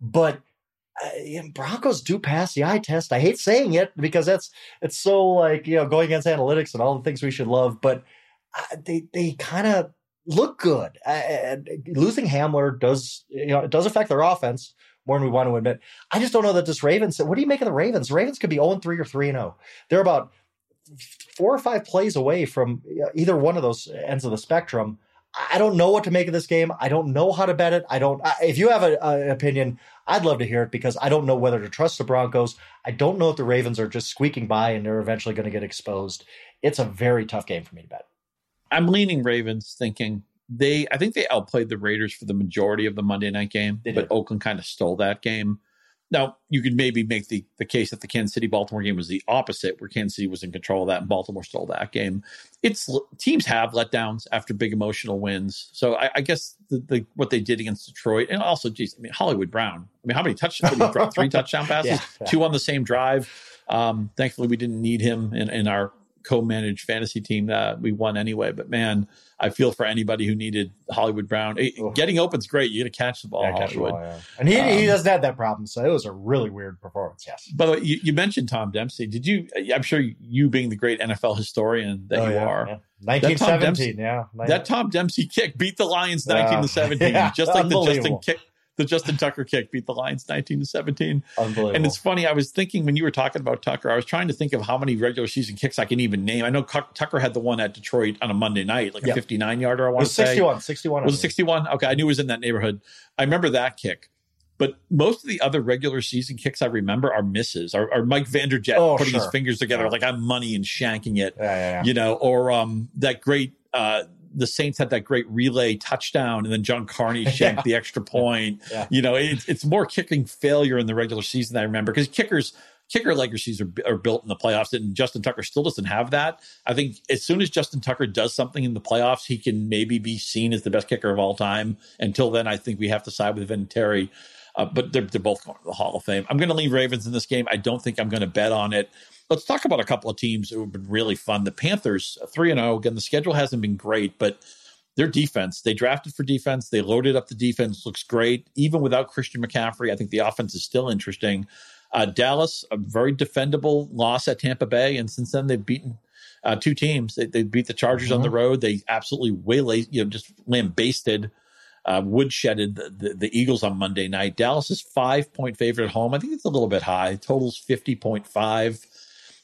But uh, Broncos do pass the eye test. I hate saying it because that's it's so like you know going against analytics and all the things we should love, but uh, they they kind of look good. Uh, losing Hamler does you know it does affect their offense more than we want to admit. I just don't know that this Ravens. What do you make of the Ravens? Ravens could be 0 3 or 3 0. They're about four or five plays away from uh, either one of those ends of the spectrum. I don't know what to make of this game. I don't know how to bet it. I don't. If you have an opinion, I'd love to hear it because I don't know whether to trust the Broncos. I don't know if the Ravens are just squeaking by and they're eventually going to get exposed. It's a very tough game for me to bet. I'm leaning Ravens, thinking they. I think they outplayed the Raiders for the majority of the Monday night game, but Oakland kind of stole that game. Now, you could maybe make the, the case that the Kansas City Baltimore game was the opposite, where Kansas City was in control of that and Baltimore stole that game. It's teams have letdowns after big emotional wins. So I, I guess the, the, what they did against Detroit, and also, geez, I mean, Hollywood Brown. I mean, how many touchdowns? three touchdown passes, yeah, yeah. two on the same drive. Um, thankfully, we didn't need him in, in our co-managed fantasy team that we won anyway. But man, I feel for anybody who needed Hollywood Brown. Getting open's great. You got to catch the ball, yeah, Hollywood. The ball, yeah. And he, um, he doesn't have that problem. So it was a really weird performance. Yes. By the way, you, you, mentioned Tom Dempsey. Did you? I'm sure you, being the great NFL historian that oh, you yeah, are. 1917, yeah. That Tom Dempsey kick beat the Lions 19 to 17, just like the Justin kick the Justin Tucker kick beat the Lions 19 to 17. Unbelievable. And it's funny, I was thinking when you were talking about Tucker, I was trying to think of how many regular season kicks I can even name. I know Tucker had the one at Detroit on a Monday night, like yep. a 59 yarder, I want to say. 61, 61. Was it 61? Okay, I knew it was in that neighborhood. I remember that kick. But most of the other regular season kicks I remember are misses, or, or Mike Vanderjagt oh, putting sure. his fingers together sure. like I'm money and shanking it, yeah, yeah, yeah. you know, or um, that great uh, the Saints had that great relay touchdown, and then John Carney shanked yeah. the extra point. Yeah. You know, it, it's more kicking failure in the regular season. I remember because kickers kicker legacies are, are built in the playoffs, and Justin Tucker still doesn't have that. I think as soon as Justin Tucker does something in the playoffs, he can maybe be seen as the best kicker of all time. Until then, I think we have to side with Vinatieri. Uh, but they're, they're both going to the Hall of Fame. I'm going to leave Ravens in this game. I don't think I'm going to bet on it. Let's talk about a couple of teams who have been really fun. The Panthers, 3 and 0. Again, the schedule hasn't been great, but their defense, they drafted for defense. They loaded up the defense, looks great. Even without Christian McCaffrey, I think the offense is still interesting. Uh, Dallas, a very defendable loss at Tampa Bay. And since then, they've beaten uh, two teams. They, they, beat the Chargers mm-hmm. on the mm-hmm. road. They absolutely waylaid, you know, just lambasted, uh, woodshedded the, the, the, Eagles on Monday night. Dallas is five point favorite at home. I think it's a little bit high. Totals 50.5.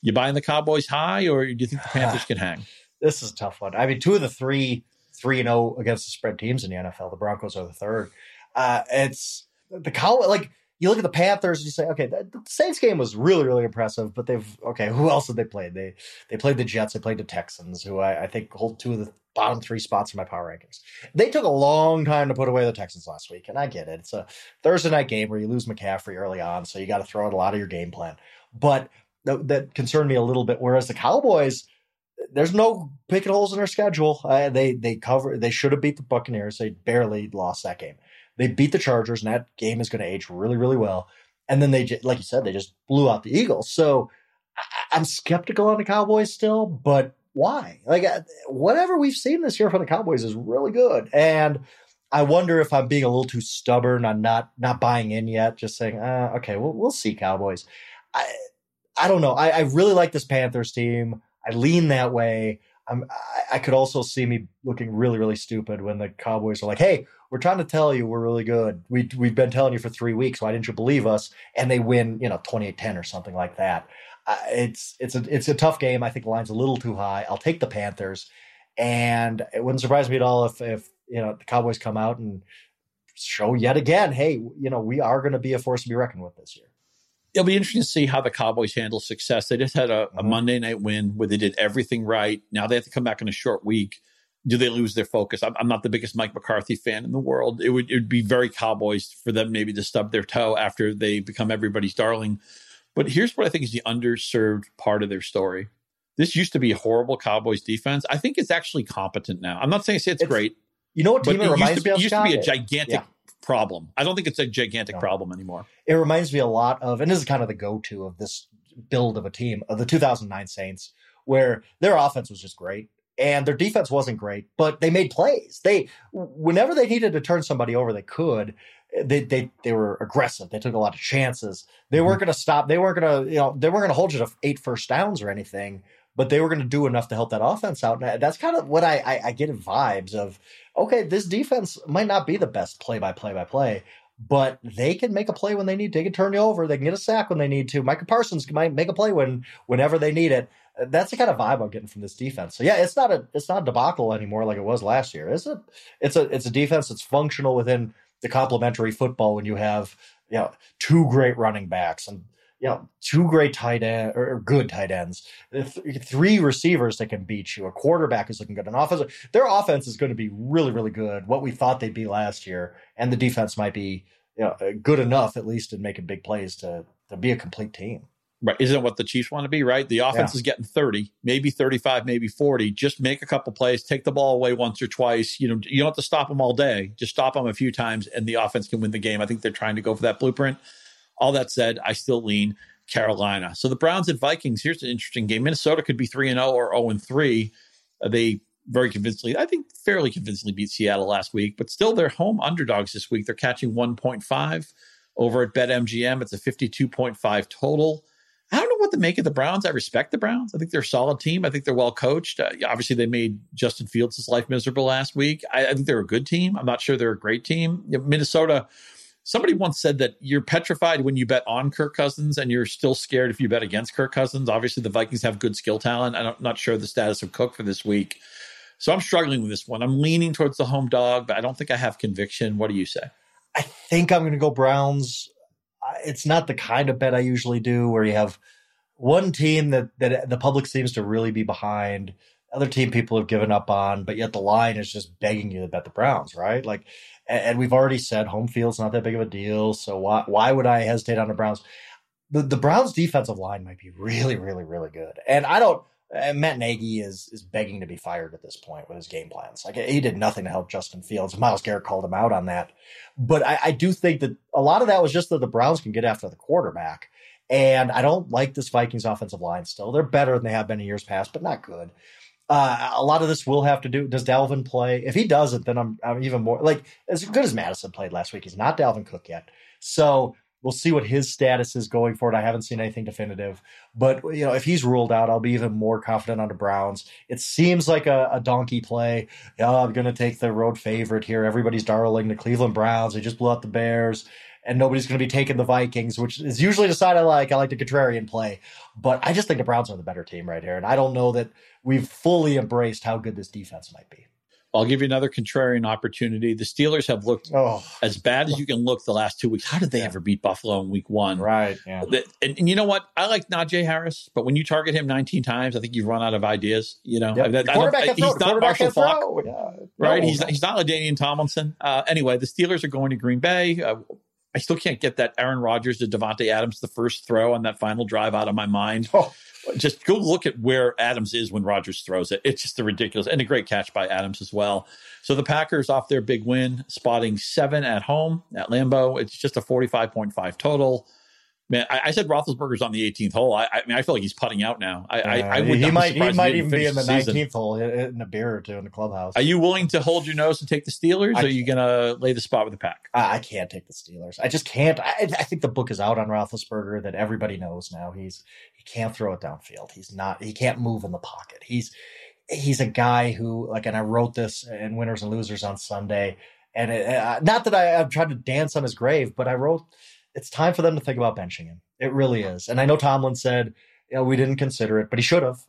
You buying the Cowboys high, or do you think the Panthers can hang? This is a tough one. I mean, two of the three three and zero oh against the spread teams in the NFL. The Broncos are the third. Uh, it's the Cow like you look at the Panthers and you say, okay, the, the Saints game was really, really impressive, but they've okay, who else did they play? They they played the Jets, they played the Texans, who I, I think hold two of the bottom three spots in my power rankings. They took a long time to put away the Texans last week, and I get it. It's a Thursday night game where you lose McCaffrey early on, so you got to throw out a lot of your game plan. But th- that concerned me a little bit. Whereas the Cowboys, there's no picking holes in their schedule. Uh, they they cover. They should have beat the Buccaneers. They barely lost that game. They beat the Chargers, and that game is going to age really, really well. And then they, like you said, they just blew out the Eagles. So I, am skeptical on the Cowboys still, but why? Like uh, whatever we've seen this year from the Cowboys is really good, and I wonder if I'm being a little too stubborn. I'm not not buying in yet. Just saying, uh, okay, we'll we'll see Cowboys. I I don't know. I, I really like this Panthers team. I lean that way. I'm, I, I could also see me looking really, really stupid when the Cowboys are like, "Hey, we're trying to tell you we're really good. We we've been telling you for three weeks. Why didn't you believe us?" And they win, you know, 28-10 or something like that. Uh, it's it's a it's a tough game. I think the line's a little too high. I'll take the Panthers, and it wouldn't surprise me at all if if you know the Cowboys come out and show yet again, hey, you know, we are going to be a force to be reckoned with this year it'll be interesting to see how the Cowboys handle success. They just had a, a mm-hmm. Monday night win where they did everything right. Now they have to come back in a short week. Do they lose their focus? I'm, I'm not the biggest Mike McCarthy fan in the world. It would it would be very Cowboys for them maybe to stub their toe after they become everybody's darling. But here's what I think is the underserved part of their story. This used to be a horrible Cowboys defense. I think it's actually competent now. I'm not saying it's, it's, great. You know what team it, it reminds to, me of? It used to be a gigantic yeah problem. I don't think it's a gigantic no. problem anymore. It reminds me a lot of, and this is kind of the go-to of this build of a team of the 2009 Saints, where their offense was just great and their defense wasn't great, but they made plays. They, whenever they needed to turn somebody over, they could. They they they were aggressive. They took a lot of chances. They mm-hmm. weren't going to stop. They weren't going to you know they weren't going to hold you to eight first downs or anything but they were going to do enough to help that offense out. And that's kind of what I, I, I get vibes of. Okay, this defense might not be the best play by play by play, but they can make a play when they need. To. They can turn you over. They can get a sack when they need to. Micah Parsons might make a play when whenever they need it. Uh, that's the kind of vibe I'm getting from this defense. So yeah, it's not a it's not a debacle anymore like it was last year. It's a it's a it's a defense that's functional within the complementary football when you have you know two great running backs and you know, two great tight end or good tight ends, three receivers that can beat you. A quarterback is looking good. An offense, their offense is going to be really, really good. What we thought they'd be last year, and the defense might be you know, uh, good enough at least in making big plays to to be a complete team. Right. Isn't what the Chiefs want to be, right? The offense yeah. is getting 30, maybe 35, maybe 40. Just make a couple plays, take the ball away once or twice. You know, you don't have to stop them all day. Just stop them a few times and the offense can win the game. I think they're trying to go for that blueprint. All that said, I still lean Carolina. So the Browns and Vikings, here's an interesting game. Minnesota could be 3 and 0 or 0 and 3. Uh, they very convincingly, I think fairly convincingly beat Seattle last week, but still they're home underdogs this week. They're catching 1.5 over at BetMGM. It's a 52.5 total. I don't know what to make of the Browns. I respect the Browns. I think they're a solid team. I think they're well coached. Uh, obviously, they made Justin Fields' life miserable last week. I, I, think they're a good team. I'm not sure they're a great team. Minnesota Somebody once said that you're petrified when you bet on Kirk Cousins and you're still scared if you bet against Kirk Cousins. Obviously, the Vikings have good skill talent. I'm not sure the status of Cook for this week. So I'm struggling with this one. I'm leaning towards the home dog, but I don't think I have conviction. What do you say? I think I'm going to go Browns. It's not the kind of bet I usually do where you have one team that, that the public seems to really be behind other team people have given up on, but yet the line is just begging you to bet the Browns, right? Like, and, we've already said home field's not that big of a deal, so why why would I hesitate on the Browns? The the Browns defensive line might be really, really, really good, and I don't. And Matt Nagy is is begging to be fired at this point with his game plans. Like he did nothing to help Justin Fields. Myles Garrett called him out on that, but I, I do think that a lot of that was just that the Browns can get after the quarterback. And I don't like this Vikings offensive line still. They're better than they have been in years past, but not good. Uh, a lot of this will have to do. Does Dalvin play? If he doesn't, then I'm, I'm even more like as good as Mattison played last week. He's not Dalvin Cook yet, so we'll see what his status is going forward. I haven't seen anything definitive, but you know if he's ruled out, I'll be even more confident on the Browns. It seems like a, a donkey play. Oh, I'm going to take the road favorite here. Everybody's darling the Cleveland Browns. They just blew out the Bears and nobody's going to be taking the Vikings, which is usually the side I like. I like the contrarian play, but I just think the Browns are the better team right here, and I don't know that we've fully embraced how good this defense might be. I'll give you another contrarian opportunity. The Steelers have looked oh. as bad as you can look the last two weeks. How did they yeah. ever beat Buffalo in week one? Right. Yeah. And, and, you know what? I like Najee Harris, but when you target him 19 times, I think you've run out of ideas. You know, yep. quarterback he's not Marshall Faulk, yeah. right? No. He's, he's not LaDainian Tomlinson. Uh, anyway, the Steelers are going to Green Bay. Uh, I still can't get that Aaron Rodgers to Davante Adams the first throw on that final drive out of my mind. Oh. Just go look at where Adams is when Rodgers throws it. It's just a ridiculous and a great catch by Adams as well. So the Packers off their big win, spotting seven at home at Lambeau. It's just a 45.5 total. Man, I, I, said Roethlisberger's on the 18th hole. I, I, mean, I feel like he's putting out now. I, uh, I, I would he might he might even be in the, 19th hole in a beer or two in the clubhouse. Are you willing to hold your nose and take the Steelers? or Are you going to lay the spot with the pack? I, can't take the Steelers. I just can't. I, think the book is out on Roethlisberger that everybody knows now. He's he can't throw it downfield. He's not. He can't move in the pocket. He's he's a guy who like, and I wrote this in Winners and Losers on Sunday. And it, uh, not that I, I'm trying to dance on his grave, but I wrote it's time for them to think about benching him. It really uh-huh. is. And I know Tomlin said, you know, we didn't consider it, but he should have.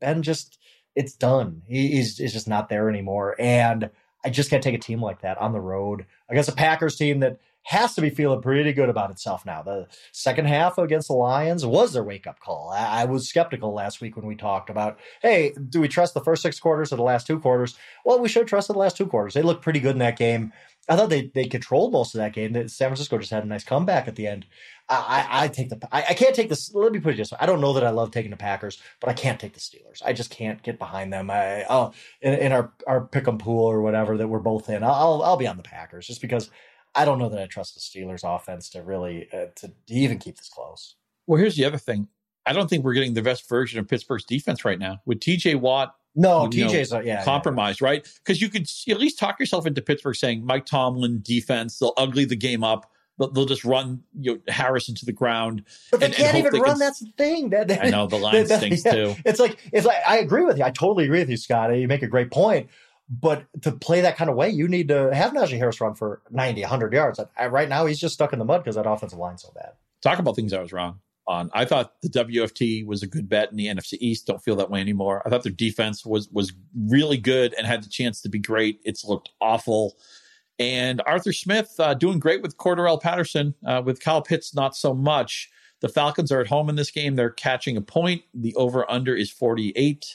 Ben just, it's done. He, he's, he's just not there anymore. And I just can't take a team like that on the road against a Packers team that has to be feeling pretty good about itself now. The second half against the Lions was their wake up call. I, I, was skeptical last week when we talked about, hey, do we trust the first six quarters or the last two quarters? Well, we should have trusted the last two quarters. They looked pretty good in that game. I thought they they controlled most of that game. San Francisco just had a nice comeback at the end. I, I, I take the I, I, can't take this. Let me put it this way: I don't know that I love taking the Packers, but I can't take the Steelers. I just can't get behind them. I I'll, in, in our our pick'em pool or whatever that we're both in. I'll I'll be on the Packers just because I don't know that I trust the Steelers offense to really uh, to even keep this close. Well, here's the other thing. I don't think we're getting the best version of Pittsburgh's defense right now with T.J. Watt no, TJ's know, yeah, compromised, yeah. right? Because you could at least talk yourself into Pittsburgh saying Mike Tomlin defense, they'll ugly the game up. They'll, they'll just run you know, Harris into the ground. But they and, can't and even run. Can, that's the thing. That, I know the line that, stinks yeah. too. It's like it's like I agree with you. I totally agree with you, Scott. You make a great point. But to play that kind of way, you need to have Najee Harris run for 90, 100 yards. I, right now, he's just stuck in the mud because that offensive line's so bad. Talk about things I was wrong on. I thought the WFT was a good bet in the NFC East. Don't feel that way anymore. I thought their defense was was really good and had the chance to be great. It's looked awful. And Arthur Smith uh, doing great with Cordarrelle Patterson. Uh, with Kyle Pitts, not so much. The Falcons are at home in this game. They're catching a point. The over under is 48.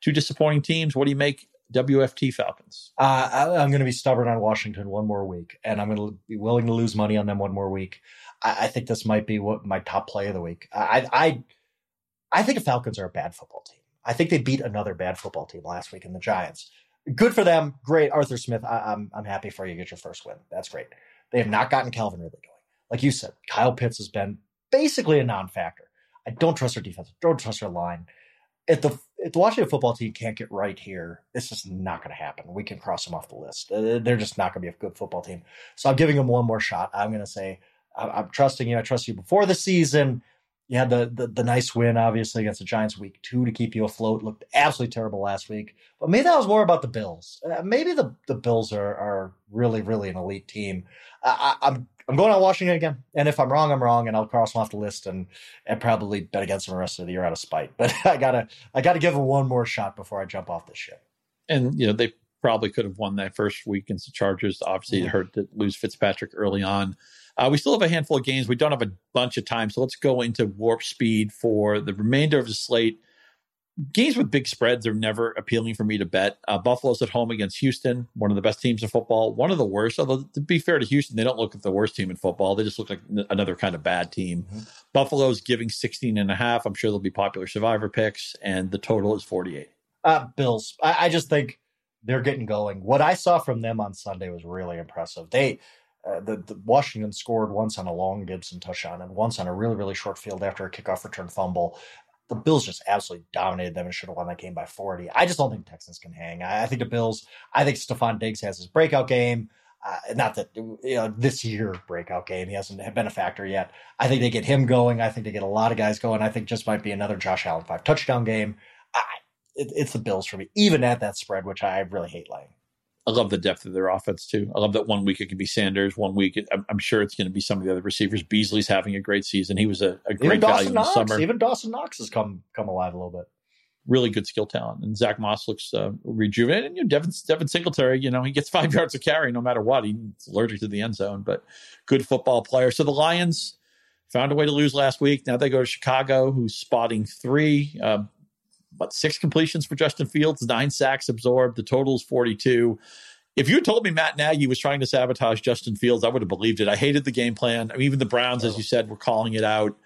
Two disappointing teams. What do you make WFT Falcons? Uh, I, am going to be stubborn on Washington one more week, and I'm going to be willing to lose money on them one more week. I, I, think this might be what my top play of the week. I, I, I think the Falcons are a bad football team. I think they beat another bad football team last week in the Giants. Good for them. Great, Arthur Smith. I, am I'm, I'm happy for you. To get your first win. That's great. They have not gotten Calvin Ridley going. Like you said, Kyle Pitts has been basically a non-factor. I don't trust their defense. Don't trust their line. If the if the Washington football team can't get right here, it's just not going to happen. We can cross them off the list. They're just not going to be a good football team. So I'm giving them one more shot. I'm going to say I'm trusting you. I trust you before the season. You had the, the, the nice win, obviously, against the Giants week two to keep you afloat. Looked absolutely terrible last week. But maybe that was more about the Bills. Uh, maybe the, the Bills are, are really, really an elite team. I, I'm I'm going on Washington again. And if I'm wrong, I'm wrong, and I'll cross them off the list and, and probably bet against them the rest of the year out of spite. But I gotta I gotta give them one more shot before I jump off the ship. And you know, they probably could have won that first week against the Chargers. Obviously, it hurt to lose Fitzpatrick early on. Uh, we still have a handful of games. We don't have a bunch of time. So let's go into warp speed for the remainder of the slate. Games with big spreads are never appealing for me to bet. Uh, Buffalo's at home against Houston, one of the best teams in football, one of the worst. Although, to be fair to Houston, they don't look like the worst team in football. They just look like another kind of bad team. Mm-hmm. Buffalo's giving 16 and a half. I'm sure there'll be popular survivor picks, and the total is 48. Uh, Bills. I, I just think they're getting going. What I saw from them on Sunday was really impressive. They uh, the, the, Washington scored once on a long Gibson touchdown and once on a really, really short field after a kickoff return fumble. The Bills just absolutely dominated them and should have won that game by 40. I just don't think Texans can hang. I, I think the Bills, I think Stefon Diggs has his breakout game. Uh, not that you know this year breakout game. He hasn't been a factor yet. I think they get him going. I think they get a lot of guys going. I think just might be another Josh Allen five touchdown game. I, it, it's the Bills for me, even at that spread, which I really hate laying. I love the depth of their offense too. I love that one week it can be Sanders, one week it, I'm, I'm, sure it's going to be some of the other receivers. Beasley's having a great season. He was a, a great value in the Knox, summer. Even Dawson Knox has come come alive a little bit. Really good skill talent, and Zach Moss looks uh, rejuvenated. And you know, Devin Devin Singletary, you know, he gets five yards of carry no matter what. He's allergic to the end zone, but good football player. So the Lions found a way to lose last week. Now they go to Chicago, who's spotting three. Uh, but six completions for Justin Fields, nine sacks absorbed. The total is 42. if you had told me Matt Nagy was trying to sabotage Justin Fields, I would have believed it. I hated the game plan. I mean, even the Browns, as you said, were calling it out.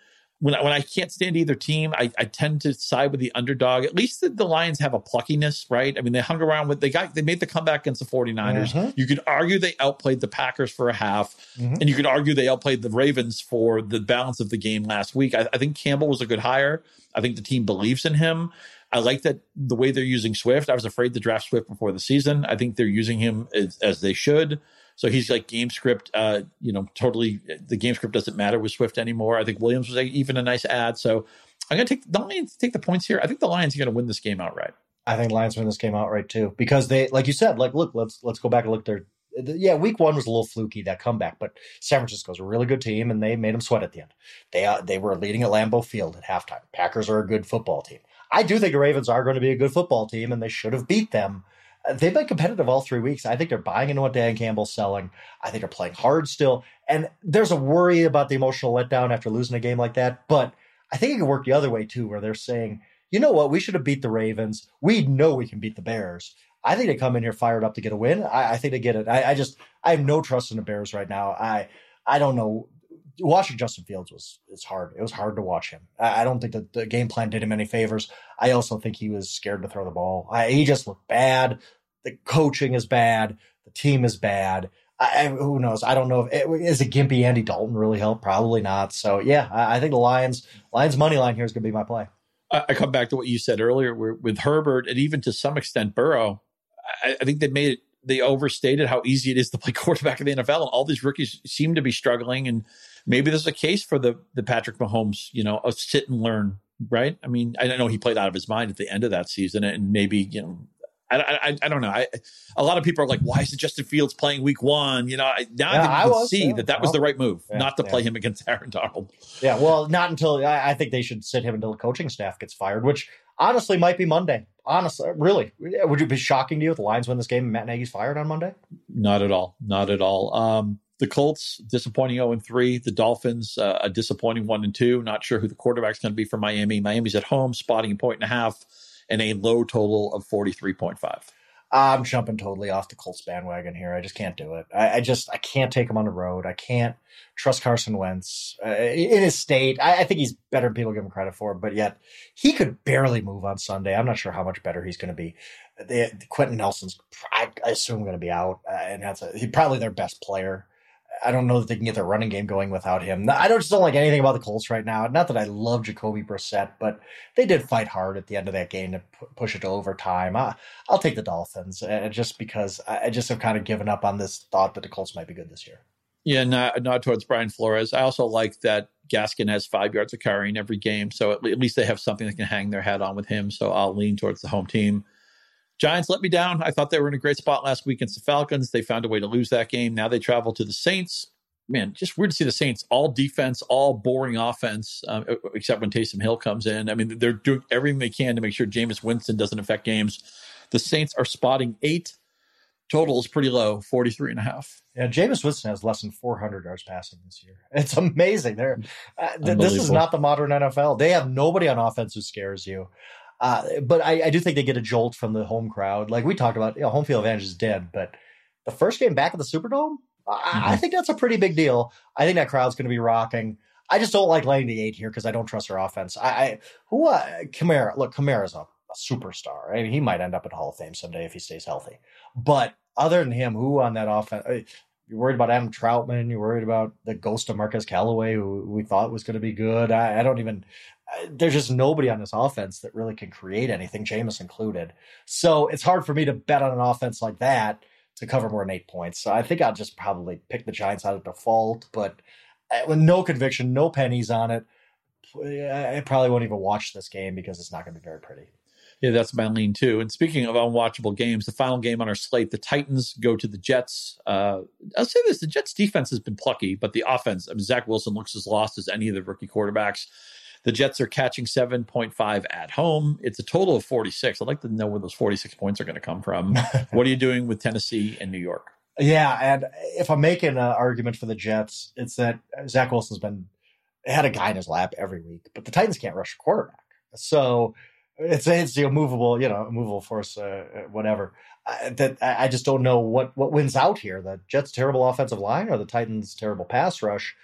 When I, when I can't stand either team, I, I tend to side with the underdog. At least the, the, Lions have a pluckiness, right? I mean, they hung around with they got they made the comeback against the 49ers. Mm-hmm. You could argue they outplayed the Packers for a half, mm-hmm. and you could argue they outplayed the Ravens for the balance of the game last week. I, I think Campbell was a good hire. I think the team believes in him. I like that the way they're using Swift. I was afraid to draft Swift before the season. I think they're using him as, as they should. So he's like game script, uh, you know, totally. The game script doesn't matter with Swift anymore. I think Williams was a, even a nice ad. So I'm going to take the Lions take the points here. I think the Lions are going to win this game outright. I think Lions win this game outright too because they, like you said, like look, let's let's go back and look their. Yeah, week one was a little fluky that comeback, but San Francisco's a really good team, and they made them sweat at the end. They uh, they were leading at Lambeau Field at halftime. Packers are a good football team. I do think the Ravens are going to be a good football team, and they should have beat them. Uh, they've been competitive all three weeks. I think they're buying into what Dan Campbell's selling. I think they're playing hard still. And there's a worry about the emotional letdown after losing a game like that. But I think it could work the other way too, where they're saying, you know what, we should have beat the Ravens. We know we can beat the Bears. I think they come in here fired up to get a win. I, I think they get it. I, I, just I have no trust in the Bears right now. I I don't know watching Justin Fields was it's hard. It was hard to watch him. I, I don't think that the game plan did him any favors. I also think he was scared to throw the ball. I, he just looked bad. The coaching is bad. The team is bad. I, who knows? I don't know if it, is it gimpy Andy Dalton really helped. Probably not. So yeah, I, I think the Lions Lions money line here is going to be my play. I come back to what you said earlier with Herbert and even to some extent Burrow. I, I think they made it they overstated how easy it is to play quarterback in the NFL, and all these rookies seem to be struggling. And maybe there's a case for the the Patrick Mahomes, you know, a sit and learn, right? I mean, I know he played out of his mind at the end of that season, and maybe you know. I, I, I don't know. I, a lot of people are like, "Why is Justin Fields playing Week One?" You know, now yeah, I can was, see yeah. that that was the right move, yeah, not to play him against Aaron Donald. Yeah, well, not until I, I think they should sit him until the coaching staff gets fired, which honestly might be Monday. Honestly, really, would it be shocking to you if the Lions win this game and Matt Nagy's fired on Monday? Not at all. Not at all. Um, the Colts disappointing 0 and 3. The Dolphins uh, a disappointing 1 and 2. Not sure who the quarterback's going to be for Miami. Miami's at home, spotting a point and a half, and a low total of 43.5. I'm jumping totally off the Colts bandwagon here. I just can't do it. I, I just I can't take him on the road. I can't trust Carson Wentz uh, in his state. I, I, think he's better than people give him credit for, but yet he could barely move on Sunday. I'm not sure how much better he's going to be. The, Quenton Nelson's, I, I assume, going to be out, uh, and that's a, he's probably their best player. I don't know that they can get their running game going without him. I don't just don't like anything about the Colts right now. Not that I love Jacoby Brissett, but they did fight hard at the end of that game to p- push it to overtime. I, will take the Dolphins, uh, just because I just have kind of given up on this thought that the Colts might be good this year. Yeah, not, not towards Brian Flores. I also like that Gaskin has five yards of carrying every game, so at, at least they have something they can hang their hat on with him. So I'll lean towards the home team. Giants let me down. I thought they were in a great spot last week against the Falcons. They found a way to lose that game. Now they travel to the Saints. Man, just weird to see the Saints all defense, all boring offense, um, except when Taysom Hill comes in. I mean, they're doing everything they can to make sure Jameis Winston doesn't affect games. The Saints are spotting eight. Total is pretty low, 43 and a half. Yeah, Jameis Winston has less than 400 yards passing this year. It's amazing. There, uh, th- this is not the modern NFL. They have nobody on offense who scares you. Uh, but I, I, do think they get a jolt from the home crowd. Like we talked about, you know, home field advantage is dead, but the first game back at the Superdome, I, mm-hmm. I think that's a pretty big deal. I think that crowd's going to be rocking. I just don't like laying the eight here because I don't trust their offense. I, I who uh, Kamara. Look, Kamara's a, a superstar. I mean, he might end up in Hall of Fame someday if he stays healthy. But other than him, who on that offense? You're worried about Adam Trautman. You're worried about the ghost of Marquez Callaway, who we thought was going to be good. I, I don't even there's just nobody on this offense that really can create anything, Jameis included. So it's hard for me to bet on an offense like that to cover more than eight points. So I think I'll just probably pick the Giants out of default, but uh, with no conviction, no pennies on it. I probably won't even watch this game because it's not going to be very pretty. Yeah, that's my lean too. And speaking of unwatchable games, the final game on our slate, the Titans go to the Jets. Uh, I'll say this: the Jets' defense has been plucky, but the offense, I mean, Zach Wilson looks as lost as any of the rookie quarterbacks. The Jets are catching 7.5 at home. It's a total of 46. I'd like to know where those 46 points are going to come from. what are you doing with Tennessee and New York? Yeah, and if I'm making an argument for the Jets, it's that Zach Wilson's been had a guy in his lap every week, but the Titans can't rush a quarterback. So it's it's the immovable, you know, immovable force, uh, uh whatever. I, that I just don't know what what wins out here. The Jets' terrible offensive line or the Titans' terrible pass rush.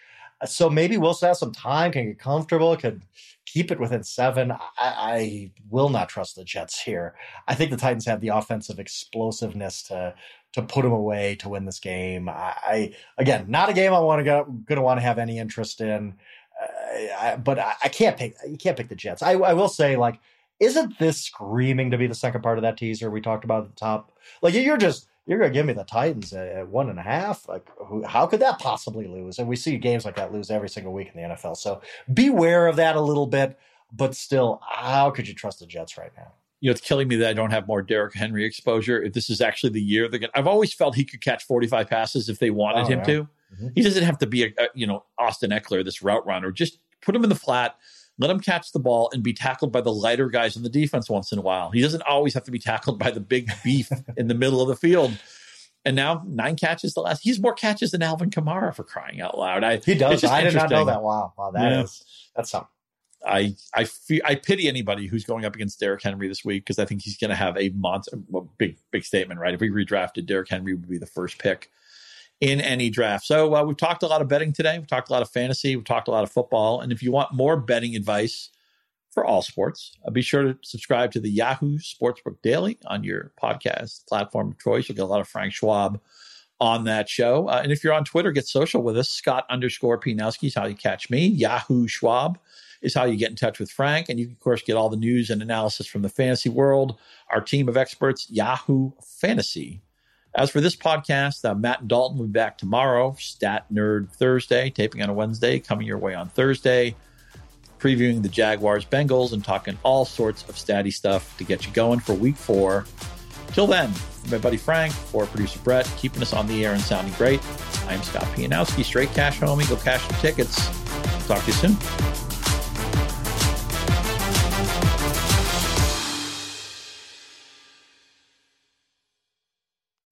So maybe Wilson has some time, can get comfortable, could keep it within seven. I, I, will not trust the Jets here. I think the Titans have the offensive explosiveness to to put them away to win this game. I, I again, not a game I want to go going to want to have any interest in. Uh, I, but I, I, can't pick. You can't pick the Jets. I, I will say, like, isn't this screaming to be the second part of that teaser we talked about at the top? Like, you're just you're going to give me the Titans at, one and a half. Like, who, how could that possibly lose? And we see games like that lose every single week in the NFL. So beware of that a little bit. But still, how could you trust the Jets right now? You know, it's killing me that I don't have more Derrick Henry exposure. If this is actually the year they're gonna, I've always felt he could catch 45 passes if they wanted oh, him yeah. to. Mm-hmm. He doesn't have to be a, a you know Austin Ekeler, this route runner. Just put him in the flat let him catch the ball and be tackled by the lighter guys in the defense once in a while. He doesn't always have to be tackled by the big beef in the middle of the field. And now nine catches the last. He's more catches than Alvin Kamara for crying out loud. I, he does. I did not know that. Wow, wow, that yeah. is that's something. I I feel, I pity anybody who's going up against Derrick Henry this week because I think he's going to have a monster, well, big big statement, right? If we redrafted, Derrick Henry would be the first pick in any draft. So uh, we've talked a lot of betting today. We've talked a lot of fantasy. We've talked a lot of football. And if you want more betting advice for all sports. Uh, be sure to subscribe to the Yahoo Sportsbook Daily on your podcast platform of choice. You'll get a lot of Frank Schwab on that show. Uh, and if you're on Twitter, get social with us. Scott underscore Pianowski is how you catch me. Yahoo Schwab is how you get in touch with Frank. And you can, of course, get all the news and analysis from the fantasy world. Our team of experts, Yahoo Fantasy. As for this podcast, uh, Matt and Dalton will be back tomorrow. Stat Nerd Thursday, taping on a Wednesday, coming your way on Thursday previewing the Jaguars Bengals and talking all sorts of statty stuff to get you going for week four. Till then, my buddy Frank, for producer Brett, keeping us on the air and sounding great. I'm Scott Pianowski, straight cash homie. Go cash your tickets. Talk to you soon.